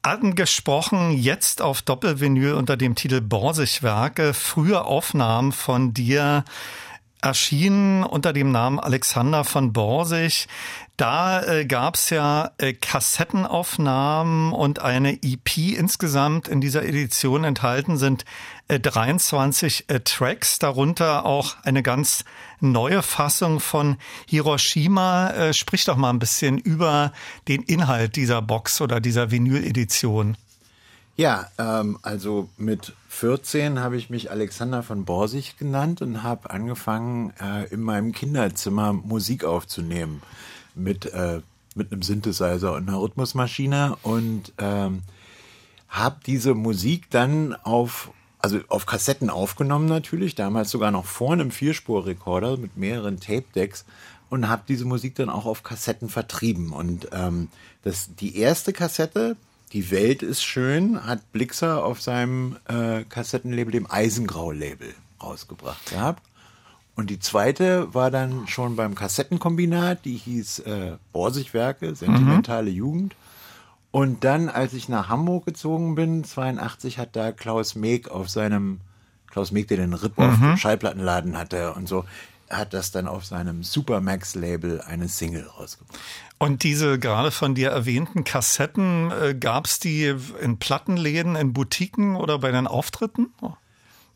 angesprochen, jetzt auf Doppelvinyl unter dem Titel Borsigwerke, frühe Aufnahmen von dir erschienen unter dem Namen Alexander von Borsig. Da äh, gab es ja äh, Kassettenaufnahmen und eine EP insgesamt in dieser Edition enthalten sind äh, 23 äh, Tracks, darunter auch eine ganz neue Fassung von Hiroshima. Äh, sprich doch mal ein bisschen über den Inhalt dieser Box oder dieser Vinyl-Edition. Ja, ähm, also mit 14 habe ich mich Alexander von Borsig genannt und habe angefangen, äh, in meinem Kinderzimmer Musik aufzunehmen mit, äh, mit einem Synthesizer und einer Rhythmusmaschine und ähm, habe diese Musik dann auf also auf Kassetten aufgenommen natürlich, damals sogar noch vor einem Vierspurrekorder mit mehreren Tape-Decks und habe diese Musik dann auch auf Kassetten vertrieben. Und ähm, das, die erste Kassette, Die Welt ist schön, hat Blixer auf seinem äh, Kassettenlabel, dem Eisengrau-Label, rausgebracht gehabt. Und die zweite war dann schon beim Kassettenkombinat, die hieß äh, Borsigwerke, sentimentale Jugend. Und dann, als ich nach Hamburg gezogen bin, 82, hat da Klaus Meek auf seinem, Klaus Meek, der den Rip-Off Mhm. Schallplattenladen hatte und so, hat das dann auf seinem Supermax-Label eine Single rausgebracht. Und diese gerade von dir erwähnten Kassetten, äh, gab es die in Plattenläden, in Boutiquen oder bei den Auftritten?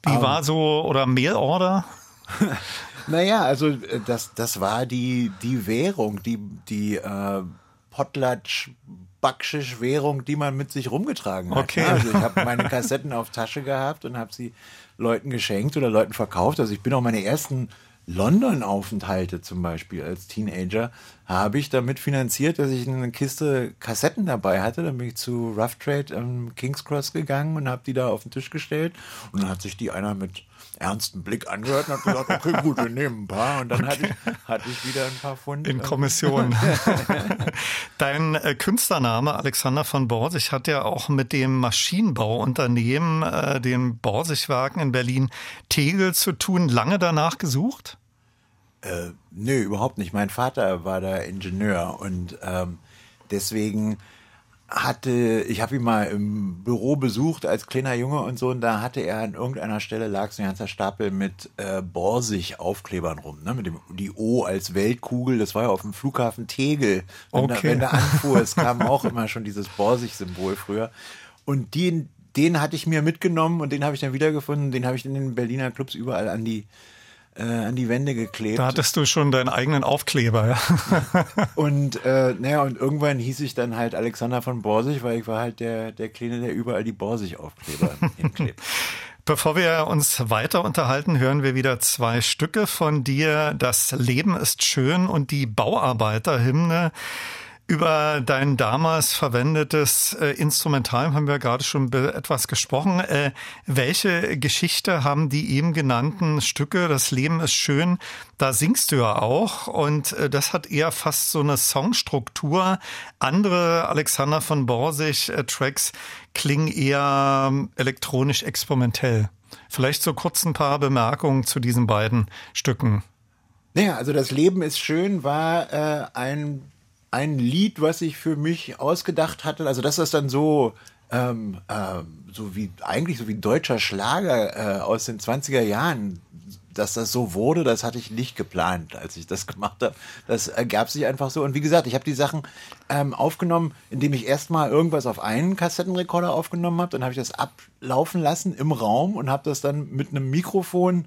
Wie Ähm. war so, oder Mailorder? Naja, also äh, das, das war die, die Währung, die, die äh, Potlatsch, Backschisch Währung, die man mit sich rumgetragen hat. Okay. ne? Also ich habe meine Kassetten auf Tasche gehabt und habe sie Leuten geschenkt oder Leuten verkauft. Also ich bin auch meine ersten London-Aufenthalte zum Beispiel als Teenager habe ich damit finanziert, dass ich eine Kiste Kassetten dabei hatte. Dann bin ich zu Rough Trade am King's Cross gegangen und habe die da auf den Tisch gestellt. Und dann hat sich die einer mit ernstem Blick angehört und hat gesagt, okay, gut, wir nehmen ein paar. Und dann hatte, ich, hatte ich wieder ein paar Pfund. In Kommission. Dein äh, Künstlername Alexander von Borsig hat ja auch mit dem Maschinenbauunternehmen, äh, den Borsigwerken in Berlin Tegel zu tun. Lange danach gesucht? Äh, nö, überhaupt nicht. Mein Vater war da Ingenieur und ähm, deswegen hatte, ich habe ihn mal im Büro besucht als kleiner Junge und so, und da hatte er an irgendeiner Stelle lag so ein ganzer Stapel mit äh, Borsig-Aufklebern rum, ne? Mit dem die O als Weltkugel, das war ja auf dem Flughafen Tegel. Wenn, da, Okay. wenn da anfuhr, es kam auch immer schon dieses Borsig-Symbol früher. Und den, den hatte ich mir mitgenommen und den habe ich dann wiedergefunden, den habe ich in den Berliner Clubs überall an die äh, an die Wände geklebt. Da hattest du schon deinen eigenen Aufkleber, ja. und äh, naja, und irgendwann hieß ich dann halt Alexander von Borsig, weil ich war halt der, der Kleine, der überall die Borsig-Aufkleber hinklebt. Bevor wir uns weiter unterhalten, hören wir wieder zwei Stücke von dir. Das Leben ist schön und die Bauarbeiterhymne. Über dein damals verwendetes äh, Instrumental haben wir gerade schon etwas gesprochen. Äh, welche Geschichte haben die eben genannten Stücke? Das Leben ist schön. Da singst du ja auch und äh, das hat eher fast so eine Songstruktur. Andere Alexander von Borsig äh, Tracks klingen eher ähm, elektronisch experimentell. Vielleicht so kurz ein paar Bemerkungen zu diesen beiden Stücken. Naja, also das Leben ist schön war äh, ein ein Lied, was ich für mich ausgedacht hatte. Also dass das dann so ähm, äh, so wie eigentlich so wie deutscher Schlager äh, aus den 20er Jahren, dass das so wurde, das hatte ich nicht geplant, als ich das gemacht habe. Das ergab sich einfach so. Und wie gesagt, ich habe die Sachen ähm, aufgenommen, indem ich erstmal irgendwas auf einen Kassettenrekorder aufgenommen habe, dann habe ich das ablaufen lassen im Raum und habe das dann mit einem Mikrofon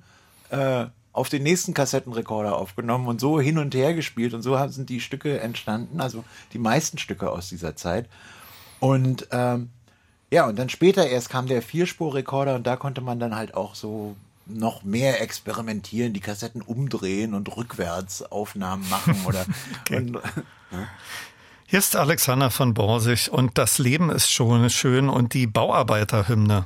äh, auf den nächsten Kassettenrekorder aufgenommen und so hin und her gespielt und so sind die Stücke entstanden, also die meisten Stücke aus dieser Zeit. Und ähm, ja, und dann später erst kam der Vierspurrekorder und da konnte man dann halt auch so noch mehr experimentieren, die Kassetten umdrehen und rückwärts Aufnahmen machen oder. okay. und, ja. Hier ist Alexander von Borsig und das Leben ist schon schön und die Bauarbeiterhymne.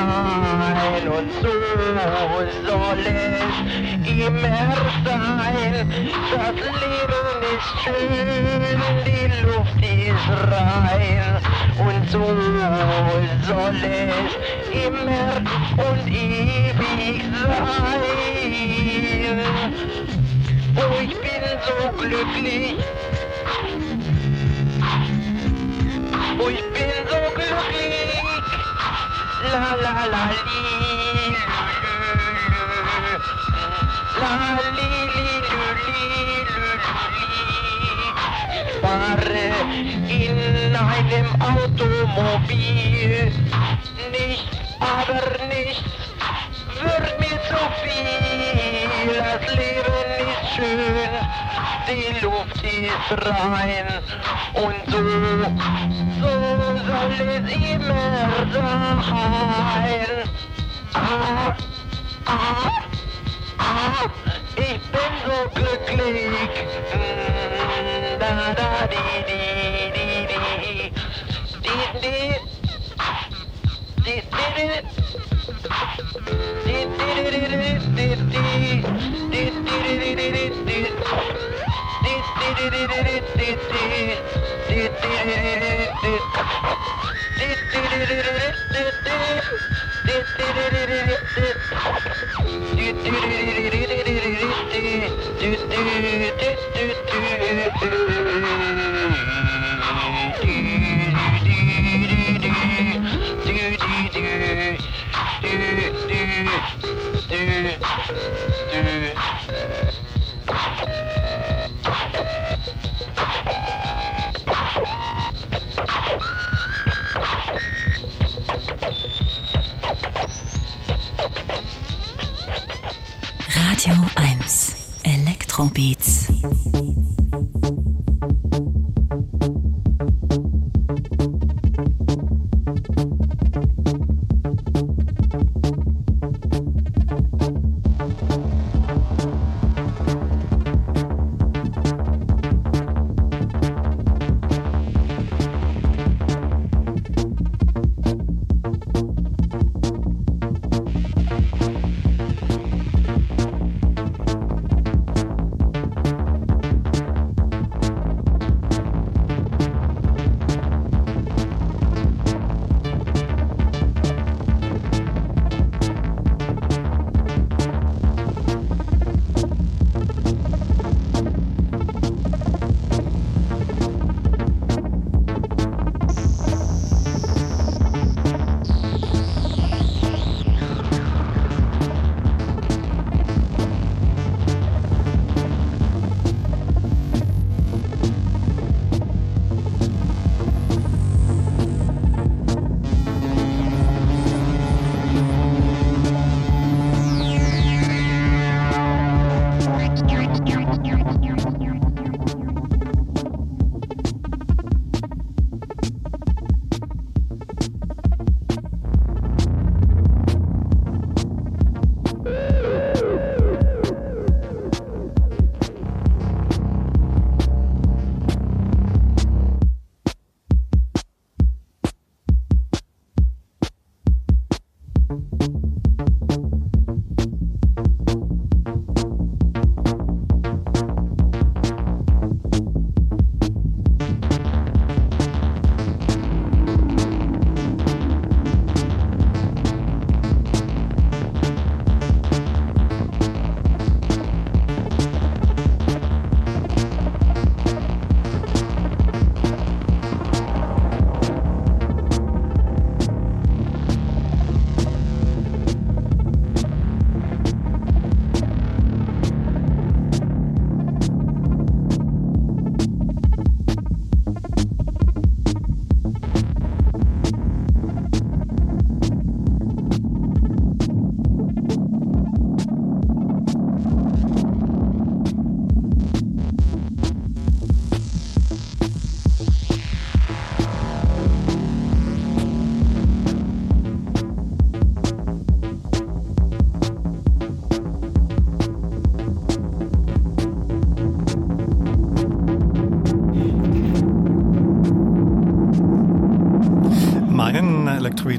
Ist rein und so soll es immer sein. Das Leben ist schön, die Luft ist rein und so soll es immer und ewig sein. Oh, ich bin so glücklich. Fahre in einem Automobil. Nichts, aber nichts wird mir zu viel. Das Leben ist schön, die Luft ist rein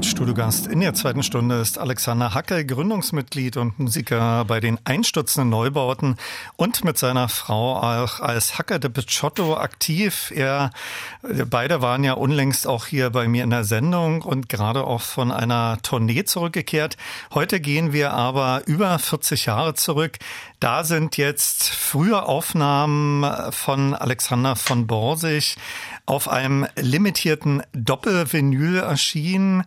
Electroid-Studiogast in der zweiten Stunde ist Alexander Hackel, Gründungsmitglied und Musiker bei den Einstürzenden Neubauten und mit seiner Frau auch als Hacker de Picciotto aktiv. Er, beide waren ja unlängst auch hier bei mir in der Sendung und gerade auch von einer Tournee zurückgekehrt. Heute gehen wir aber über 40 Jahre zurück. Da sind jetzt frühe Aufnahmen von Alexander von Borsig auf einem limitierten Doppelvinyl erschienen.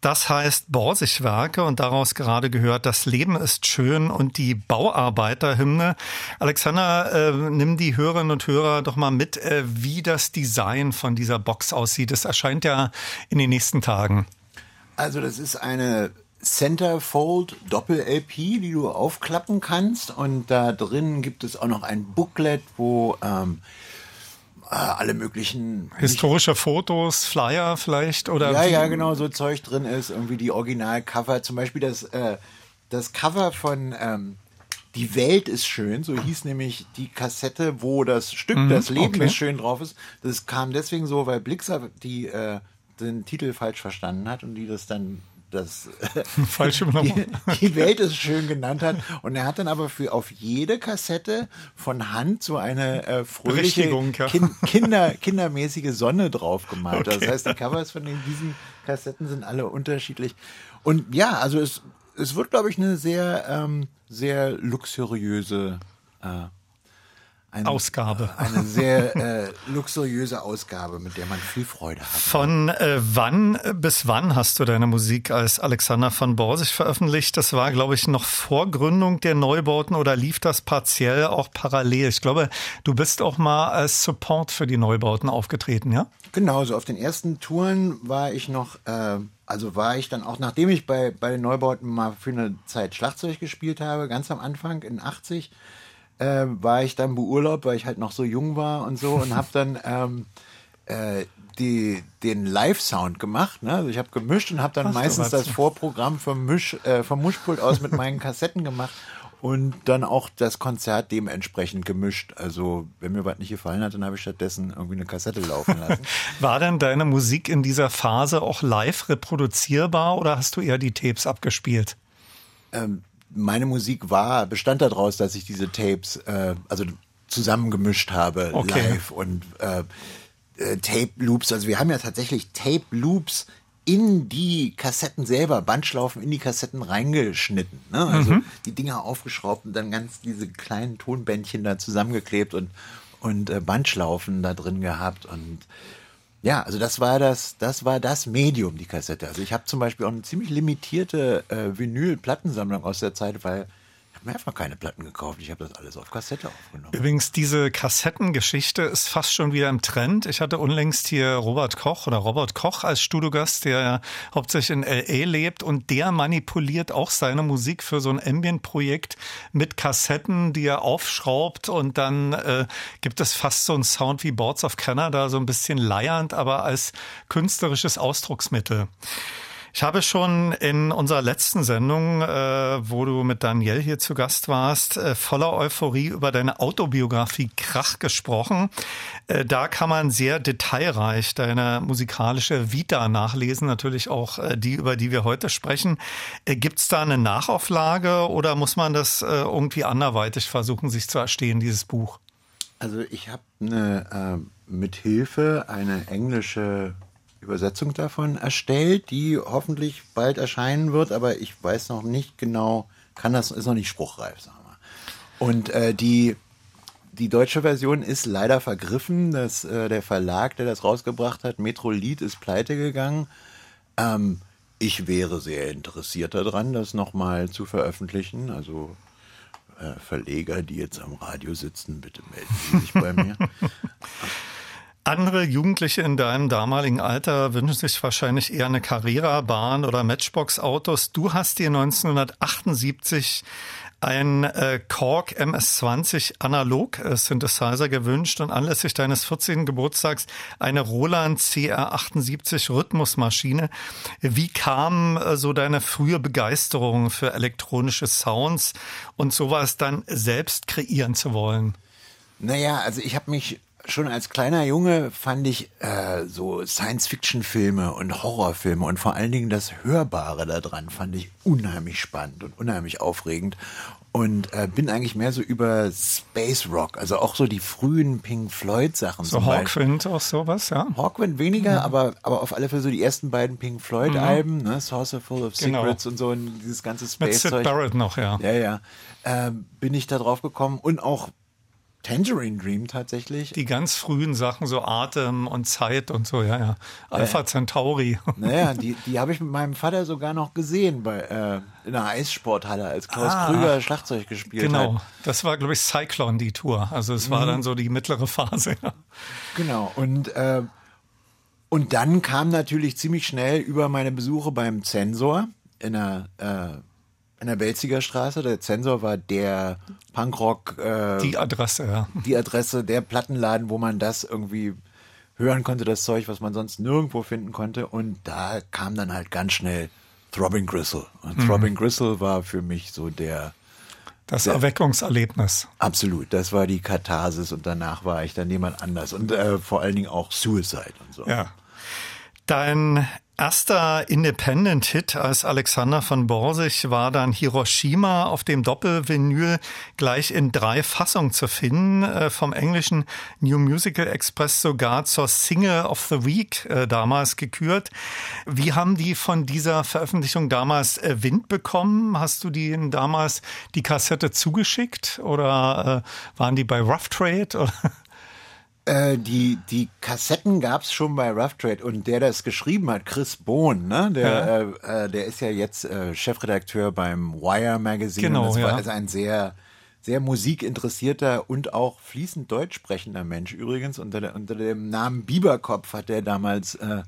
Das heißt Borsigwerke und daraus gerade gehört Das Leben ist schön und die Bauarbeiterhymne. Alexander, äh, nimm die Hörerinnen und Hörer doch mal mit, äh, wie das Design von dieser Box aussieht. Es erscheint ja in den nächsten Tagen. Also das ist eine Centerfold Doppel-LP, die du aufklappen kannst und da drin gibt es auch noch ein Booklet, wo ähm, äh, alle möglichen historische Fotos, Flyer vielleicht oder ja ja genau so Zeug drin ist irgendwie die Originalcover zum Beispiel das äh, das Cover von ähm, die Welt ist schön, so hieß nämlich die Kassette, wo das Stück Mhm, Das Leben okay. ist schön drauf ist. Das kam deswegen so, weil Blixer die äh, den Titel falsch verstanden hat und die das dann das Falsche die, die Welt ist schön genannt hat. Und er hat dann aber für auf jede Kassette von Hand so eine äh, fröhliche, ja. kin Kinder, kindermäßige Sonne drauf gemalt. Okay. Das heißt, die Covers von den, diesen Kassetten sind alle unterschiedlich. Und ja, also es, es wird, glaube ich, eine sehr, ähm, sehr luxuriöse äh, ein, Ausgabe. Eine sehr äh, luxuriöse Ausgabe, mit der man viel Freude hat. Von äh, wann bis wann hast du deine Musik als Alexander von Borsig veröffentlicht? Das war, glaube ich, noch vor Gründung der Neubauten oder lief das partiell auch parallel? Ich glaube, du bist auch mal als Support für die Neubauten aufgetreten, ja? Genau, so auf den ersten Touren war ich noch, äh, also war ich dann auch, nachdem ich bei, bei den Neubauten mal für eine Zeit Schlagzeug gespielt habe, ganz am Anfang in 80, äh, war ich dann beurlaubt, weil ich halt noch so jung war und so und habe dann ähm, äh, die, den Live-Sound gemacht. Ne? Also ich habe gemischt und habe dann Ach, meistens das Vorprogramm vom, Misch, äh, vom Mischpult aus mit meinen Kassetten gemacht und dann auch das Konzert dementsprechend gemischt. Also wenn mir was nicht gefallen hat, dann habe ich stattdessen irgendwie eine Kassette laufen lassen. War denn deine Musik in dieser Phase auch live reproduzierbar oder hast du eher die Tapes abgespielt? ähm, meine Musik war, bestand daraus, dass ich diese Tapes, äh, also zusammengemischt habe Okay. live und äh, äh, Tape Loops. Also wir haben ja tatsächlich Tape Loops in die Kassetten selber, Bandschlaufen in die Kassetten reingeschnitten. Ne? Also Mhm. die Dinger aufgeschraubt und dann ganz diese kleinen Tonbändchen da zusammengeklebt und, und äh, Bandschlaufen da drin gehabt und ja, also das war das, das war das Medium, die Kassette. Also ich habe zum Beispiel auch eine ziemlich limitierte äh, Vinyl-Plattensammlung aus der Zeit, weil mir einfach keine Platten gekauft. Ich habe das alles auf Kassette aufgenommen. Übrigens, diese Kassettengeschichte ist fast schon wieder im Trend. Ich hatte unlängst hier Robert Koch oder Robert Koch als Studiogast, der ja hauptsächlich in L.A. lebt und der manipuliert auch seine Musik für so ein Ambient-Projekt mit Kassetten, die er aufschraubt und dann äh, gibt es fast so einen Sound wie Boards of Canada, so ein bisschen leiernd, aber als künstlerisches Ausdrucksmittel. Ich habe schon in unserer letzten Sendung, äh, wo du mit Daniel hier zu Gast warst, äh, voller Euphorie über deine Autobiografie Krach gesprochen. Äh, da kann man sehr detailreich deine musikalische Vita nachlesen, natürlich auch die, über die wir heute sprechen. Gibt es da eine Nachauflage oder muss man das irgendwie anderweitig versuchen, sich zu erstehen, dieses Buch? Also ich habe eine äh, mit Hilfe eine englische Übersetzung davon erstellt, die hoffentlich bald erscheinen wird, aber ich weiß noch nicht genau, kann das ist noch nicht spruchreif, sagen wir. Und äh, die die deutsche Version ist leider vergriffen. Das, äh, der Verlag, der das rausgebracht hat, Metrolied, ist pleite gegangen. Ähm, ich wäre sehr interessiert daran, das nochmal zu veröffentlichen. Also äh, Verleger, die jetzt am Radio sitzen, bitte melden Sie sich bei mir. Andere Jugendliche in deinem damaligen Alter wünschen sich wahrscheinlich eher eine Carrera-Bahn oder Matchbox-Autos. Du hast dir 1978 ein äh, Korg MS-20 Analog-Synthesizer gewünscht und anlässlich deines 14. Geburtstags eine Roland CR78 Rhythmusmaschine. Wie kam äh, so deine frühe Begeisterung für elektronische Sounds und sowas dann selbst kreieren zu wollen? Naja, also ich habe mich schon als kleiner Junge fand ich äh, so Science-Fiction-Filme und Horrorfilme und vor allen Dingen das Hörbare daran fand ich unheimlich spannend und unheimlich aufregend und äh, bin eigentlich mehr so über Space Rock, also auch so die frühen Pink Floyd Sachen. So. Hawkwind, auch sowas, ja? Hawkwind weniger, aber, aber auf alle Fälle so die ersten beiden Pink Floyd Alben, ne? Saucer Full of Genau. Secrets und so und dieses ganze Mit Space Sid Zeug. Barrett noch, ja. Ja, ja. Ähm, bin ich da drauf gekommen und auch Tangerine Dream tatsächlich. Die ganz frühen Sachen, so Atem und Zeit und so, ja, ja. Alpha Centauri. Naja, die, die habe ich mit meinem Vater sogar noch gesehen bei äh, in einer Eissporthalle, als Klaus Ah. Krüger Schlagzeug gespielt Genau, hat. das war, glaube ich, Cyclone, die Tour. Also es war Mhm. dann so die mittlere Phase. Ja. Genau. Und, äh, und dann kam natürlich ziemlich schnell über meine Besuche beim Zensor in der, äh, in der Belziger Straße. Der Zensor war der Punkrock. Äh, Die Adresse, ja. Die Adresse, der Plattenladen, wo man das irgendwie hören konnte, das Zeug, was man sonst nirgendwo finden konnte. Und da kam dann halt ganz schnell Throbbing Gristle. Und Mhm. Throbbing Gristle war für mich so der Das der- Erweckungserlebnis. Absolut, das war die Katharsis und danach war ich dann jemand anders und äh, vor allen Dingen auch Suicide und so. Ja. Dein erster Independent-Hit als Alexander von Borsig war dann Hiroshima auf dem Doppelvinyl gleich in drei Fassungen zu finden, äh, vom englischen New Musical Express sogar zur Single of the Week äh, damals gekürt. Wie haben die von dieser Veröffentlichung damals äh, Wind bekommen? Hast du denen damals die Kassette zugeschickt oder waren die bei Rough Trade? Äh, die, die Kassetten gab's schon bei Rough Trade und der das geschrieben hat, Chris Bohn, ne? der, Ja. äh, äh, der ist ja jetzt äh, Chefredakteur beim Wire Magazine. Genau, das war ja. also ein sehr, sehr musikinteressierter und auch fließend deutsch sprechender Mensch übrigens. Unter, der, unter dem Namen Bieberkopf hat er damals äh,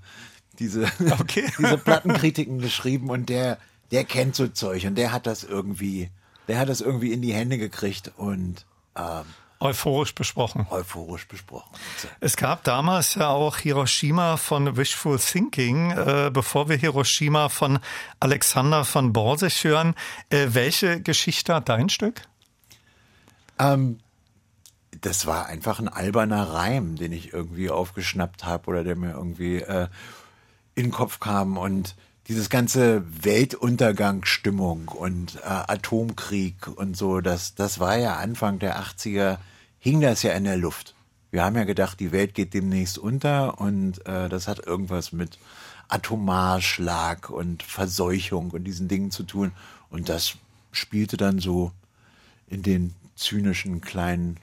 diese, diese Plattenkritiken geschrieben und der, der kennt so Zeug und der hat das irgendwie, der hat das irgendwie in die Hände gekriegt und ähm, euphorisch besprochen. Euphorisch besprochen. Es gab damals ja auch Hiroshima von Wishful Thinking. Äh, bevor wir Hiroshima von Alexander von Borsig hören, äh, welche Geschichte hat dein Stück? Ähm, das war einfach ein alberner Reim, den ich irgendwie aufgeschnappt habe oder der mir irgendwie äh, in den Kopf kam und dieses ganze Weltuntergangsstimmung und äh, Atomkrieg und so, das, das war ja Anfang der 80er, hing das ja in der Luft. Wir haben ja gedacht, die Welt geht demnächst unter und äh, das hat irgendwas mit Atomarschlag und Verseuchung und diesen Dingen zu tun. Und das spielte dann so in den zynischen kleinen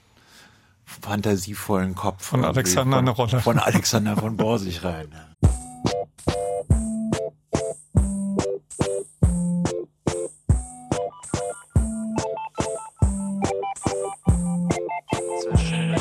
fantasievollen Kopf von Alexander von, eine Rolle. Von Alexander von Borsig rein.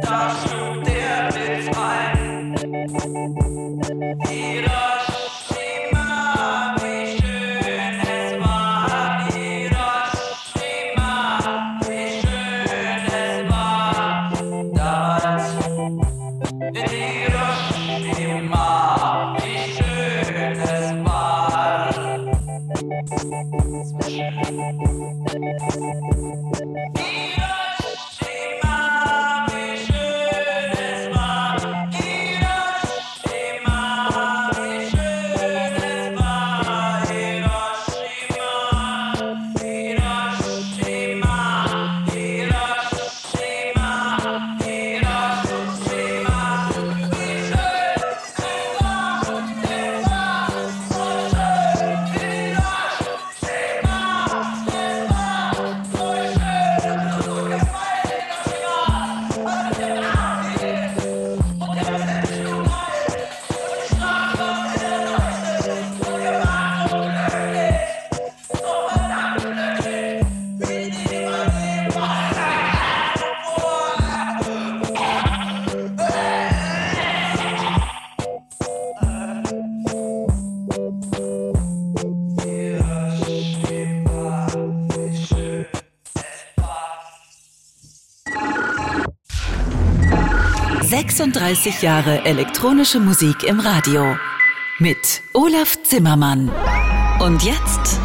Da schlug der Blitz ein. Hiroshima, 36 Jahre elektronische Musik im Radio mit Olaf Zimmermann. Und jetzt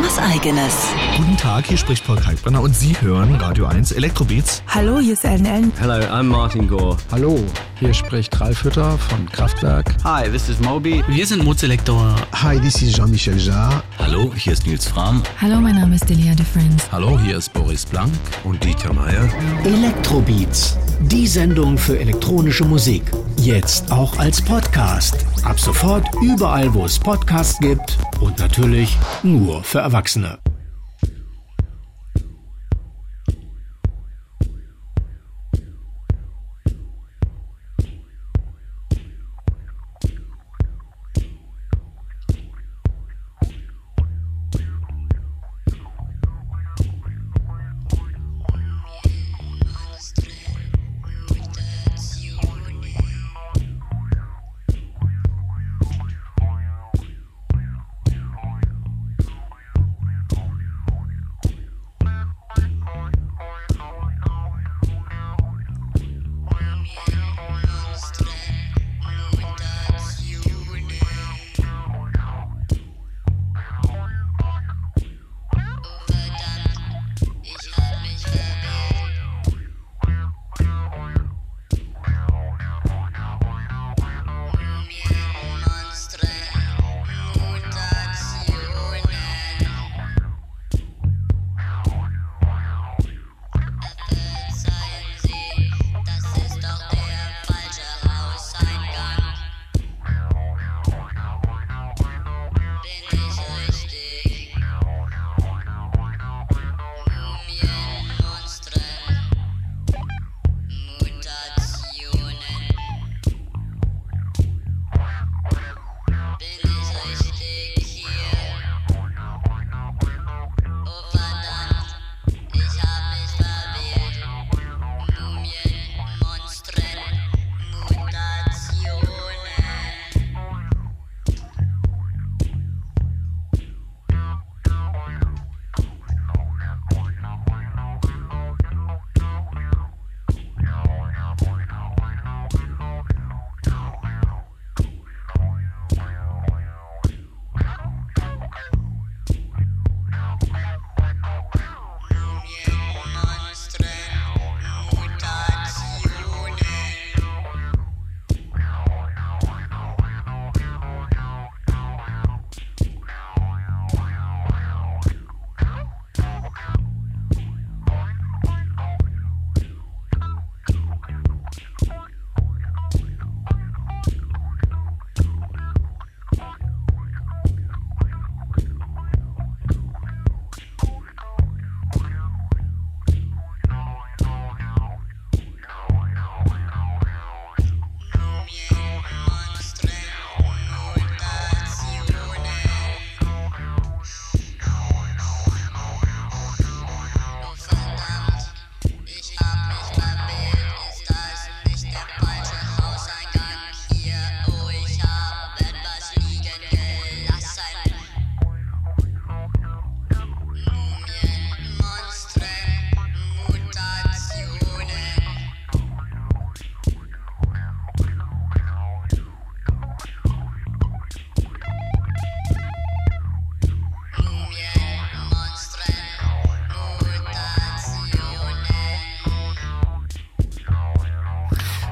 was eigenes. Guten Tag, hier spricht Paul Kalkbrenner und Sie hören Radio 1 Elektrobeats. Hallo, hier ist Ellen Ellen. Hello, I'm Martin Gore. Hallo, hier spricht Ralf Hütter von Kraftwerk. Hi, this is Moby. Wir sind Mozelektor. Hi, this is Jean-Michel Jarre. Hallo, hier ist Nils Fram. Hallo, mein Name ist Delia de Friends. Hallo, hier ist Boris Blank und Dieter Meier. Elektrobeats, die Sendung für elektronische Musik. Jetzt auch als Podcast. Ab sofort überall, wo es Podcasts gibt und natürlich nur für Erwachsene.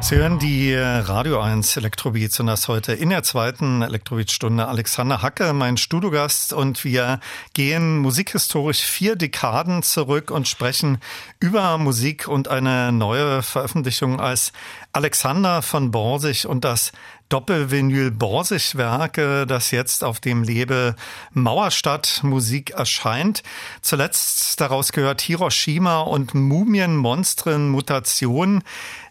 Sie hören die Radio 1 Elektrobeats und das heute in der zweiten Elektrobeat-Stunde Alexander Hacke, mein Studiogast und wir gehen musikhistorisch vier Dekaden zurück und sprechen über Musik und eine neue Veröffentlichung als Alexander von Borsig und das Doppelvinyl Borsig-Werke, das jetzt auf dem Label Mauerstadt Musik erscheint. Zuletzt daraus gehört Hiroshima und Mumienmonstren Mutation.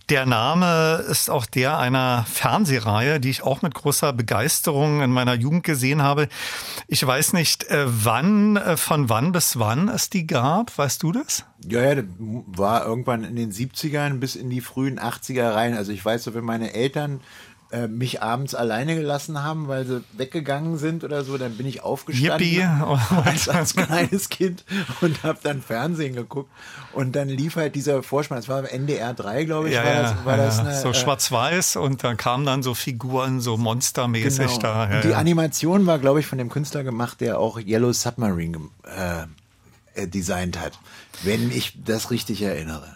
Der Name ist auch der einer Fernsehreihe, die ich auch mit großer Begeisterung in meiner Jugend gesehen habe. Ich weiß nicht, äh, wann, äh, von wann bis wann es die gab. Weißt du das? Ja, ja, war irgendwann in den 70ern bis in die frühen 80er rein. Also ich weiß wenn meine Eltern äh, mich abends alleine gelassen haben, weil sie weggegangen sind oder so, dann bin ich aufgestanden Yippie. als, als kleines Kind und habe dann Fernsehen geguckt und dann lief halt dieser Vorspann, das war NDR 3, glaube ich, Ja, war ja, das, war ja, das eine, so äh, schwarz-weiß und da kamen dann so Figuren, so monstermäßig Genau. da. Ja, und die. Animation war, glaube ich, von dem Künstler gemacht, der auch Yellow Submarine äh, äh, designt hat, wenn ich das richtig erinnere.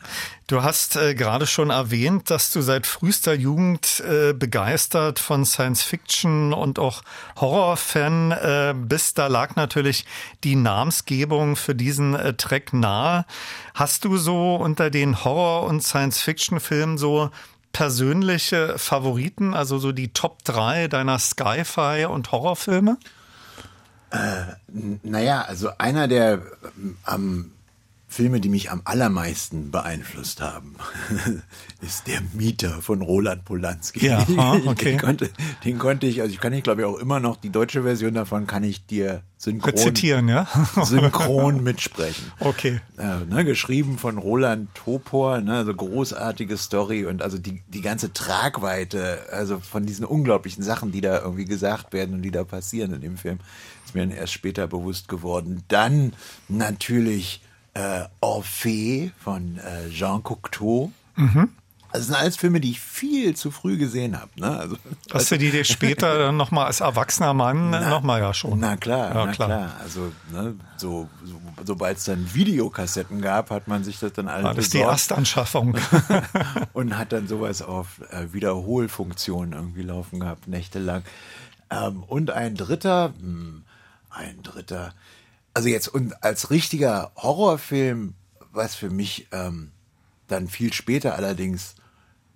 Du hast äh, gerade schon erwähnt, dass du seit frühester Jugend äh, begeistert von Science Fiction und auch Horrorfan äh, bist. Da lag natürlich die Namensgebung für diesen äh, Track nahe. Hast du so unter den Horror- und Science-Fiction-Filmen so persönliche Favoriten, also so die Top 3 deiner Sci-Fi und Horrorfilme? N- Naja, also einer der ähm, am Filme, die mich am allermeisten beeinflusst haben, ist der Mieter von Roland Polanski. Ja, okay. den, konnte, den konnte ich, also ich kann ich glaube ich auch immer noch, die deutsche Version davon kann ich dir synchron, Rezitieren, ja? synchron mitsprechen. Okay. Äh, ne, geschrieben von Roland Topor, ne, also großartige Story und also die, die ganze Tragweite, also von diesen unglaublichen Sachen, die da irgendwie gesagt werden und die da passieren in dem Film, ist mir dann erst später bewusst geworden. Dann natürlich äh, Orphée von äh, Jean Cocteau. Mhm. Das sind alles Filme, die ich viel zu früh gesehen habe. Ne? Also, Hast du die dir später dann nochmal als erwachsener Mann nochmal ja schon? Na klar, Ja, na klar. klar. Also, ne, so, so, sobald es dann Videokassetten gab, hat man sich das dann alles War das die besorgt Erstanschaffung? und hat dann sowas auf äh, Wiederholfunktion irgendwie laufen gehabt, nächtelang. Ähm, und ein dritter, hm, ein dritter, also jetzt und als richtiger Horrorfilm, was für mich ähm, dann viel später allerdings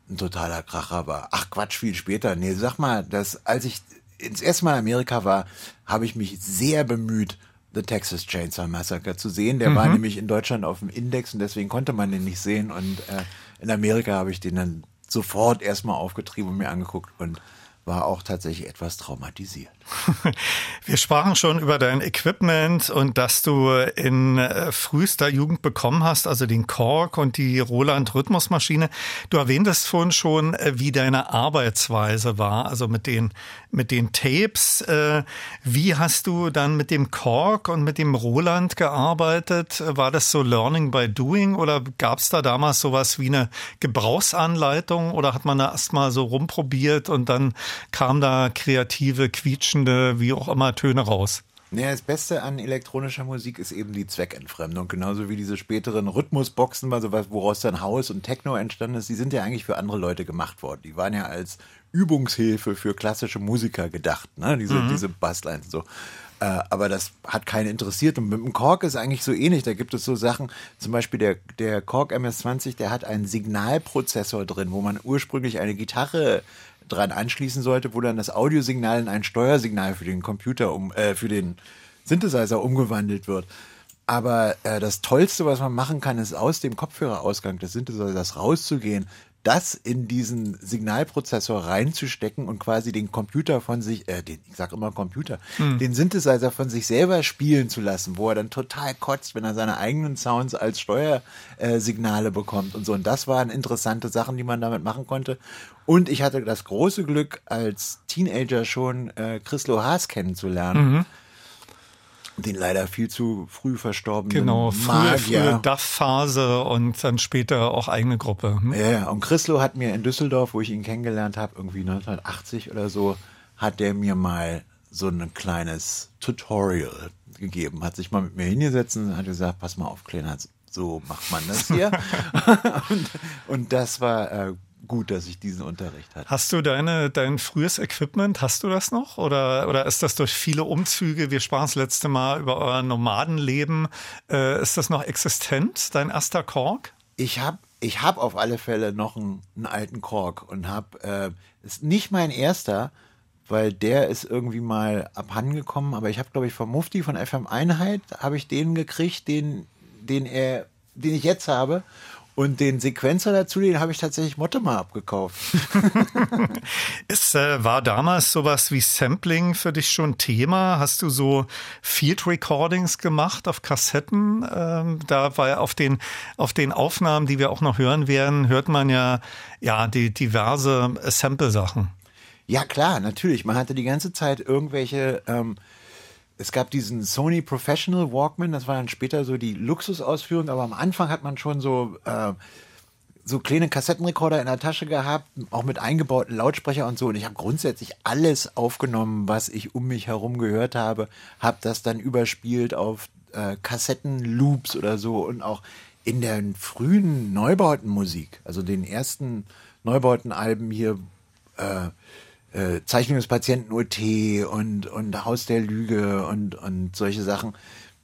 ein totaler Kracher war. Ach Quatsch, viel später. Nee, sag mal, dass als ich ins erste Mal in Amerika war, habe ich mich sehr bemüht, The Texas Chainsaw Massacre zu sehen. Der war Mhm. nämlich in Deutschland auf dem Index und deswegen konnte man den nicht sehen. Und äh, in Amerika habe ich den dann sofort erstmal aufgetrieben und mir angeguckt und war auch tatsächlich etwas traumatisiert. Wir sprachen schon über dein Equipment und dass du in äh, frühester Jugend bekommen hast, also den Korg und die Roland Rhythmusmaschine. Du erwähntest vorhin schon, äh, wie deine Arbeitsweise war, also mit den mit den Tapes. Äh, Wie hast du dann mit dem Korg und mit dem Roland gearbeitet? War das so Learning by Doing oder gab es da damals sowas wie eine Gebrauchsanleitung oder hat man da erstmal so rumprobiert und dann kam da kreative, quietschende, wie auch immer Töne raus? Naja, das Beste an elektronischer Musik ist eben die Zweckentfremdung. Genauso wie diese späteren Rhythmusboxen, also woraus dann House und Techno entstanden ist, die sind ja eigentlich für andere Leute gemacht worden. Die waren ja als Übungshilfe für klassische Musiker gedacht, ne? diese, Mhm. diese Basslines so. Äh, aber das hat keinen interessiert. Und mit dem Korg ist eigentlich so ähnlich. Da gibt es so Sachen, zum Beispiel der, der Korg MS-20, der hat einen Signalprozessor drin, wo man ursprünglich eine Gitarre dran anschließen sollte, wo dann das Audiosignal in ein Steuersignal für den Computer um, äh, für den Synthesizer umgewandelt wird. Aber äh, das Tollste, was man machen kann, ist aus dem Kopfhörerausgang des Synthesizers rauszugehen, das in diesen Signalprozessor reinzustecken und quasi den Computer von sich, äh, den, ich sag immer Computer, Hm. den Synthesizer von sich selber spielen zu lassen, wo er dann total kotzt, wenn er seine eigenen Sounds als Steuersignale bekommt und so. Und das waren interessante Sachen, die man damit machen konnte. Und ich hatte das große Glück, als Teenager schon äh, Chrislo Haas kennenzulernen. Mhm. Den leider viel zu früh verstorbenen Genau, frühe, frühe DAF-Phase und dann später auch eigene Gruppe. Hm? Ja, ja, und Chrislo hat mir in Düsseldorf, wo ich ihn kennengelernt habe, irgendwie 1980 oder so, hat der mir mal so ein kleines Tutorial gegeben, hat sich mal mit mir hingesetzt und hat gesagt, pass mal auf, Kleiner, so macht man das hier. und, und das war äh, gut, dass ich diesen Unterricht hatte. Hast du deine, dein frühes Equipment, hast du das noch? Oder, oder ist das durch viele Umzüge, wir sprachen das letzte Mal über euer Nomadenleben, äh, ist das noch existent, dein erster Kork? Ich habe ich hab auf alle Fälle noch einen, einen alten Kork und habe, äh, ist nicht mein erster, weil der ist irgendwie mal abhandengekommen, aber ich habe, glaube ich, vom Mufti von FM Einheit, habe ich den gekriegt, den, den er, den ich jetzt habe. Und den Sequenzer dazu, den habe ich tatsächlich Motte mal abgekauft. Es äh, war damals sowas wie Sampling für dich schon Thema? Hast du so Field Recordings gemacht auf Kassetten? Ähm, da war ja auf den auf den Aufnahmen, die wir auch noch hören werden, hört man ja ja die diverse Sample-Sachen. Ja klar, natürlich. Man hatte die ganze Zeit irgendwelche. Ähm, es gab diesen Sony Professional Walkman, das war dann später so die Luxusausführung, aber am Anfang hat man schon so äh, so kleine Kassettenrekorder in der Tasche gehabt, auch mit eingebauten Lautsprecher und so. Und ich habe grundsätzlich alles aufgenommen, was ich um mich herum gehört habe, habe das dann überspielt auf äh, Kassettenloops oder so und auch in der frühen Neubautenmusik, also den ersten Neubautenalben hier. Äh, äh, Zeichnung des Patienten OT und, und Haus der Lüge und, und solche Sachen.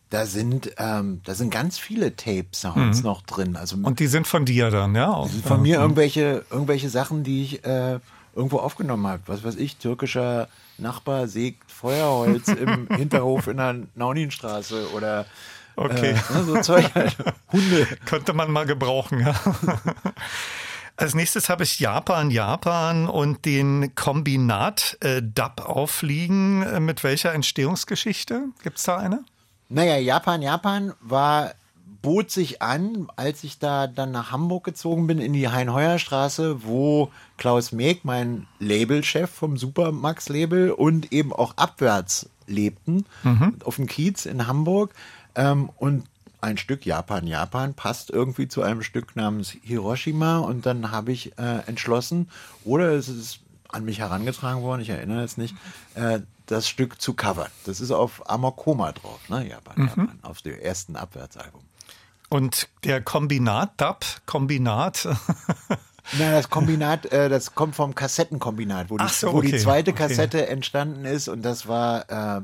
Da sind, ähm, da sind ganz viele Tape-Sounds Mhm. noch drin. Also Und die sind von dir dann, ja? Auch. sind von mir Ja. irgendwelche, irgendwelche Sachen, die ich äh, irgendwo aufgenommen habe. Was weiß ich, türkischer Nachbar sägt Feuerholz im Hinterhof in der Nauninstraße oder Okay. äh, ne, so Zeug halt. Hunde. Könnte man mal gebrauchen, ja. Als nächstes habe ich Japan, Japan und den Kombinat äh, aufliegen. Äh, Mit welcher Entstehungsgeschichte? Gibt's da eine? Naja, Japan, Japan war, bot sich an, als ich da dann nach Hamburg gezogen bin, in die Hein-Heuer-Straße, wo Klaus Meek, mein Labelchef vom Supermax-Label und eben auch abwärts lebten, auf dem Kiez in Hamburg. Ähm, und ein Stück Japan, Japan passt irgendwie zu einem Stück namens Hiroshima und dann habe ich äh, entschlossen, oder es ist an mich herangetragen worden, ich erinnere es nicht, äh, das Stück zu covern. Das ist auf Amokoma drauf, ne? Japan, Mhm. Japan, auf dem ersten Abwärtsalbum. Und der Kombinat Dub, Kombinat. Na, das Kombinat, äh, das kommt vom Kassettenkombinat, wo die, so, wo die okay, zweite okay. Kassette entstanden ist und das war äh,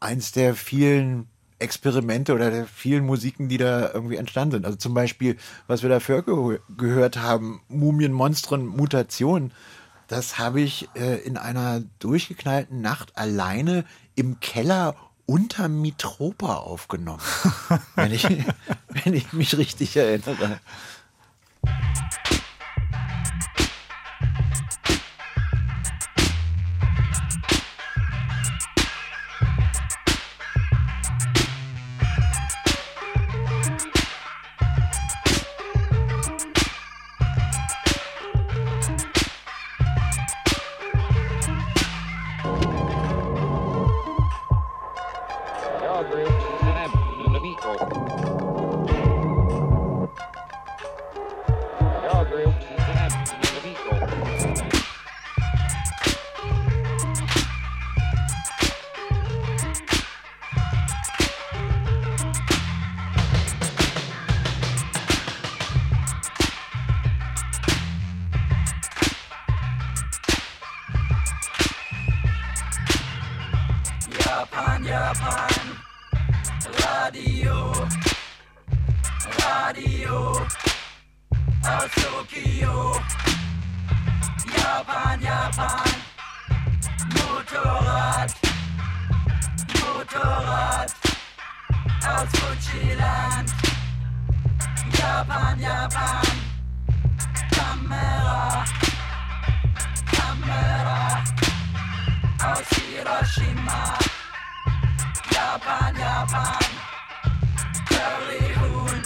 eins der vielen Experimente oder der vielen Musiken, die da irgendwie entstanden sind. Also zum Beispiel, was wir dafür ge gehört haben, Mumien, Monstren, Mutation, das habe ich äh, in einer durchgeknallten Nacht alleine im Keller unter Mitropa aufgenommen. wenn, ich, wenn ich mich richtig erinnere. Radio aus Tokio. Japan, Japan, Motorrad, Motorrad. Aus Fujiland. Japan, Japan, Kamera, Kamera. Aus Hiroshima. Japan, Japan, Curryhuhn,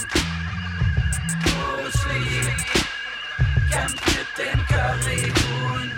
Bruce Lee, kämpft mit dem Curryhuhn.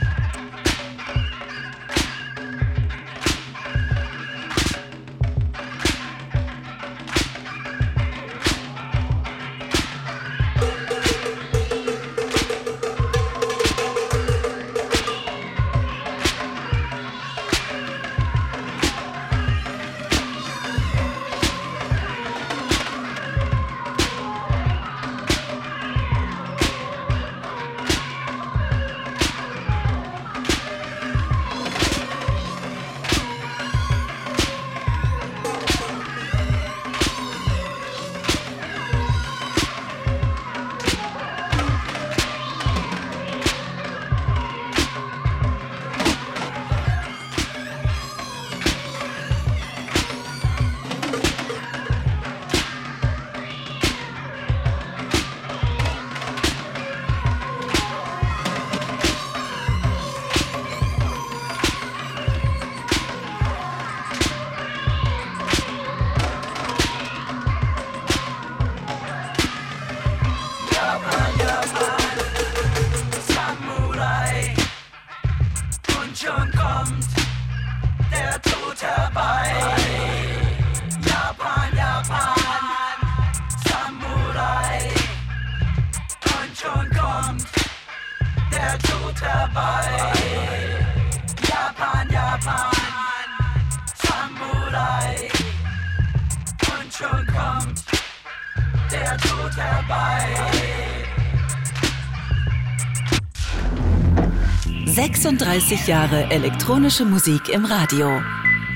36 Jahre elektronische Musik im Radio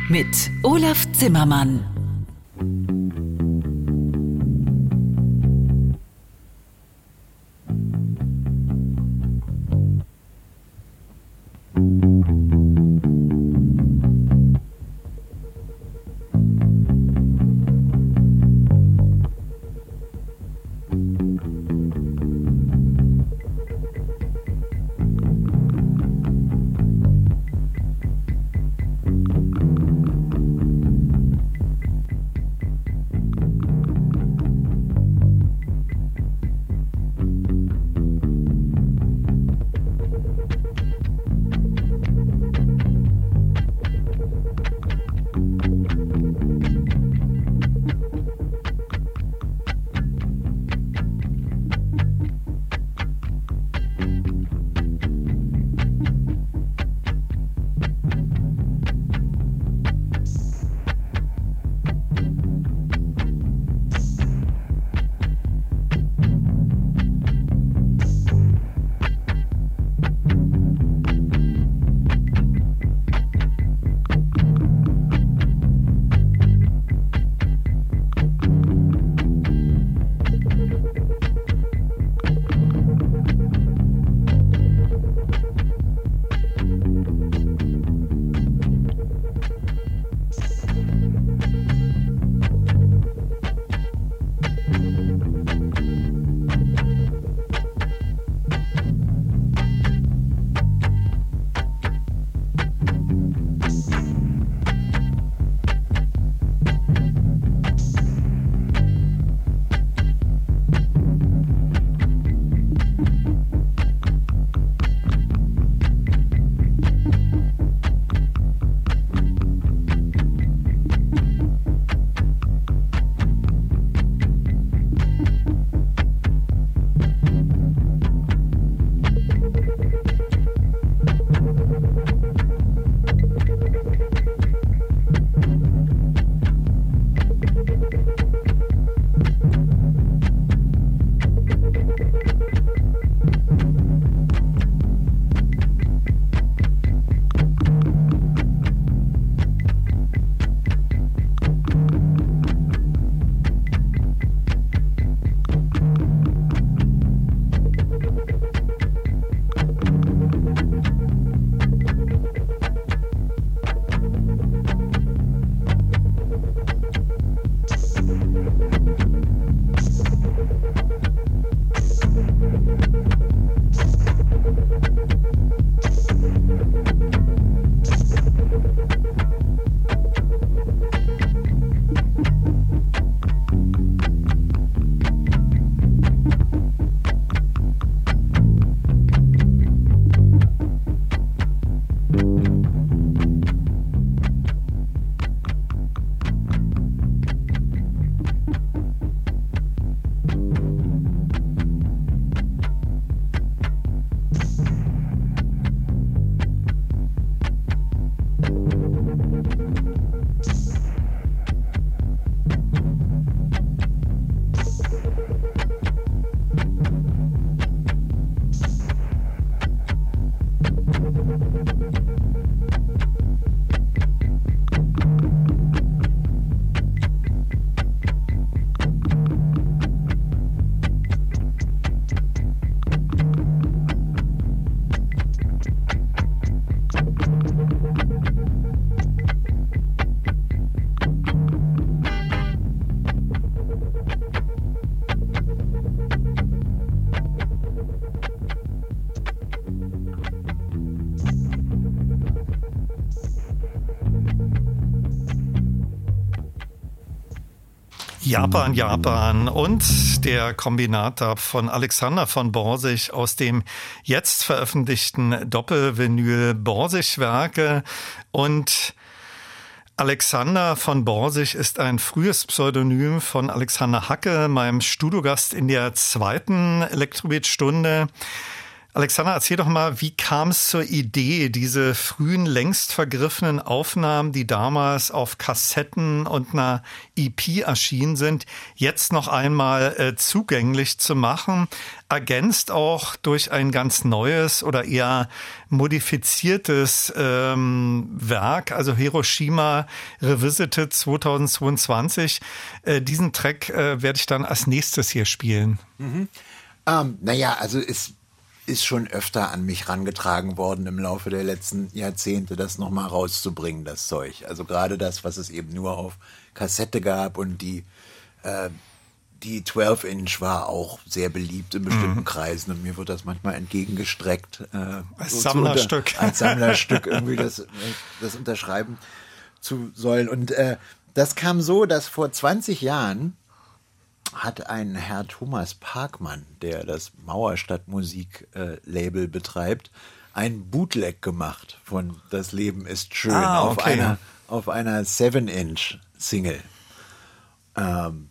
mit Olaf Zimmermann. Japan, Japan und der Kombinat von Alexander von Borsig aus dem jetzt veröffentlichten Doppelvinyl Borsig-Werke und Alexander von Borsig ist ein frühes Pseudonym von Alexander Hacke, meinem Studiogast in der zweiten Elektrobeat-Stunde. Alexander, erzähl doch mal, wie kam es zur Idee, diese frühen, längst vergriffenen Aufnahmen, die damals auf Kassetten und einer EP erschienen sind, jetzt noch einmal äh, zugänglich zu machen, ergänzt auch durch ein ganz neues oder eher modifiziertes ähm, Werk, also Hiroshima Revisited 2022. Äh, diesen Track äh, werde ich dann als nächstes hier spielen. Mhm. Ähm, naja, also es ist schon öfter an mich rangetragen worden im Laufe der letzten Jahrzehnte, das nochmal rauszubringen, das Zeug. Also gerade das, was es eben nur auf Kassette gab und die, äh, die 12-Inch war auch sehr beliebt in bestimmten mhm. Kreisen und mir wird das manchmal entgegengestreckt. Äh, als so Sammlerstück. Unter, als Sammlerstück irgendwie das, das unterschreiben zu sollen. Und äh, das kam so, dass vor 20 Jahren hat ein Herr Thomas Parkmann, der das Mauerstadtmusik-Label betreibt, ein Bootleg gemacht von Das Leben ist schön ah, okay. auf einer auf einer 7-Inch-Single. Ähm,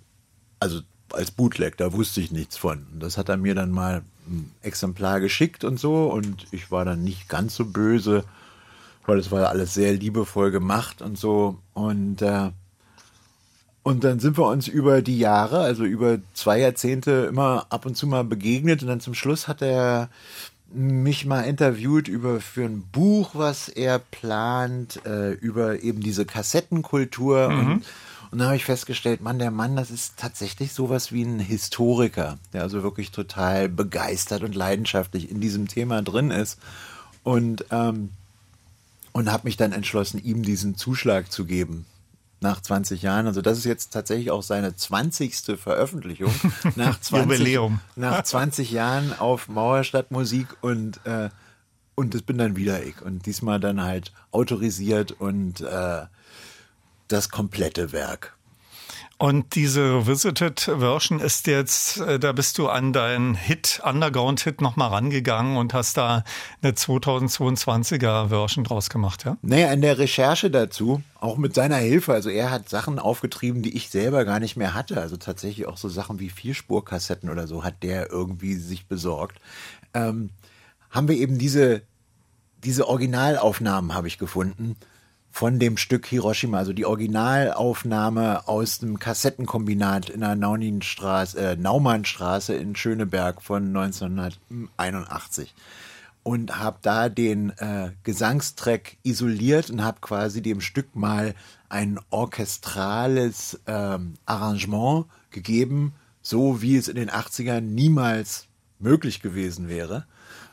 also als Bootleg, da wusste ich nichts von. Das hat er mir dann mal ein Exemplar geschickt und so und ich war dann nicht ganz so böse, weil es war alles sehr liebevoll gemacht und so und äh, und dann sind wir uns über die Jahre, also über zwei Jahrzehnte, immer ab und zu mal begegnet. Und dann zum Schluss hat er mich mal interviewt über für ein Buch, was er plant, äh, über eben diese Kassettenkultur. Mhm. Und, und dann habe ich festgestellt, Mann, der Mann, das ist tatsächlich sowas wie ein Historiker, der also wirklich total begeistert und leidenschaftlich in diesem Thema drin ist. Und, ähm, und habe mich dann entschlossen, ihm diesen Zuschlag zu geben nach 20 Jahren. Also das ist jetzt tatsächlich auch seine 20. Veröffentlichung nach 20, Jubiläum. nach 20 Jahren auf Mauerstadtmusik und äh, und das bin dann wieder ich und diesmal dann halt autorisiert und äh, das komplette Werk. Und diese Revisited Version ist jetzt, äh, da bist du an deinen Hit, Underground-Hit nochmal rangegangen und hast da eine 2022er Version draus gemacht, ja? Naja, in der Recherche dazu, auch mit seiner Hilfe, also er hat Sachen aufgetrieben, die ich selber gar nicht mehr hatte. Also tatsächlich auch so Sachen wie Vierspurkassetten oder so hat der irgendwie sich besorgt. Ähm, haben wir eben diese, diese Originalaufnahmen habe ich gefunden von dem Stück Hiroshima, also die Originalaufnahme aus dem Kassettenkombinat in der Nauninstraße, äh, Naumannstraße in Schöneberg von 1981 und habe da den äh, Gesangstrack isoliert und habe quasi dem Stück mal ein orchestrales ähm, Arrangement gegeben, so wie es in den 80ern niemals möglich gewesen wäre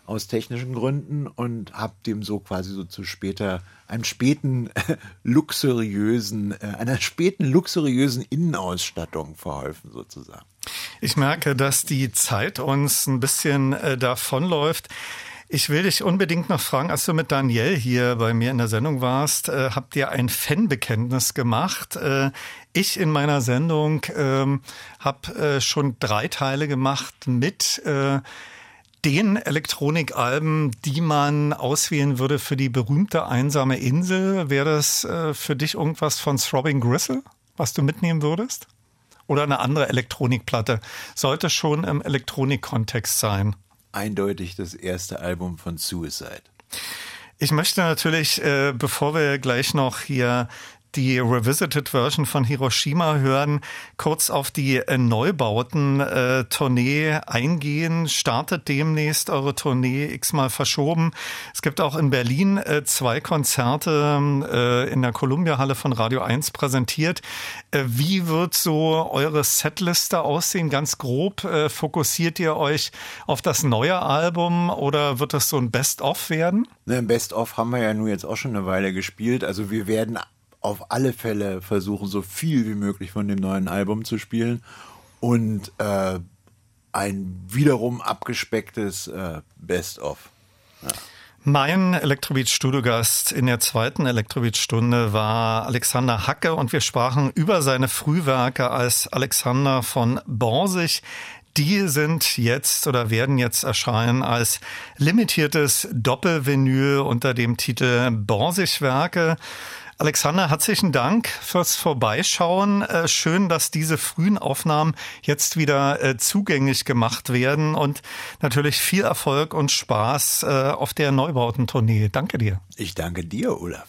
aus technischen Gründen und habe dem so quasi so zu später einem späten luxuriösen äh, einer späten luxuriösen Innenausstattung verholfen sozusagen. Ich merke, dass die Zeit uns ein bisschen äh, davonläuft. Ich will dich unbedingt noch fragen, als du mit Daniel hier bei mir in der Sendung warst, äh, habt ihr ein Fanbekenntnis gemacht. Äh, ich in meiner Sendung ähm, habe äh, schon drei Teile gemacht mit äh, den Elektronikalben, die man auswählen würde für die berühmte einsame Insel, wäre das äh, für dich irgendwas von Throbbing Gristle, was du mitnehmen würdest? Oder eine andere Elektronikplatte? Sollte schon im Elektronikkontext sein. Eindeutig das erste Album von Suicide. Ich möchte natürlich, äh, bevor wir gleich noch hier die Revisited Version von Hiroshima hören, kurz auf die äh, Neubauten-Tournee äh, eingehen. Startet demnächst eure Tournee x-mal verschoben. Es gibt auch in Berlin äh, zwei Konzerte in der Columbia-Halle von Radio 1 präsentiert. Wie wird so eure Setliste aussehen? Ganz grob, fokussiert ihr euch auf das neue Album oder wird das so ein Best-of werden? Ne, Best-of haben wir ja nun jetzt auch schon eine Weile gespielt. Also wir werden auf alle Fälle versuchen, so viel wie möglich von dem neuen Album zu spielen und äh, ein wiederum abgespecktes äh, Best-of. Ja. Mein Elektrobeat-Studiogast in der zweiten Elektrobeat-Stunde war Alexander Hacke und wir sprachen über seine Frühwerke als Alexander von Borsig. Die sind jetzt oder werden jetzt erscheinen als limitiertes Doppelvinyl unter dem Titel Borsig-Werke. Alexander, herzlichen Dank fürs Vorbeischauen. Äh, schön, dass diese frühen Aufnahmen jetzt wieder äh, zugänglich gemacht werden und natürlich viel Erfolg und Spaß äh, auf der Neubautentournee. Danke dir. Ich danke dir, Olaf.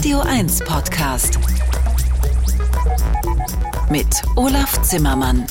Radio 1 Podcast. Mit Olaf Zimmermann.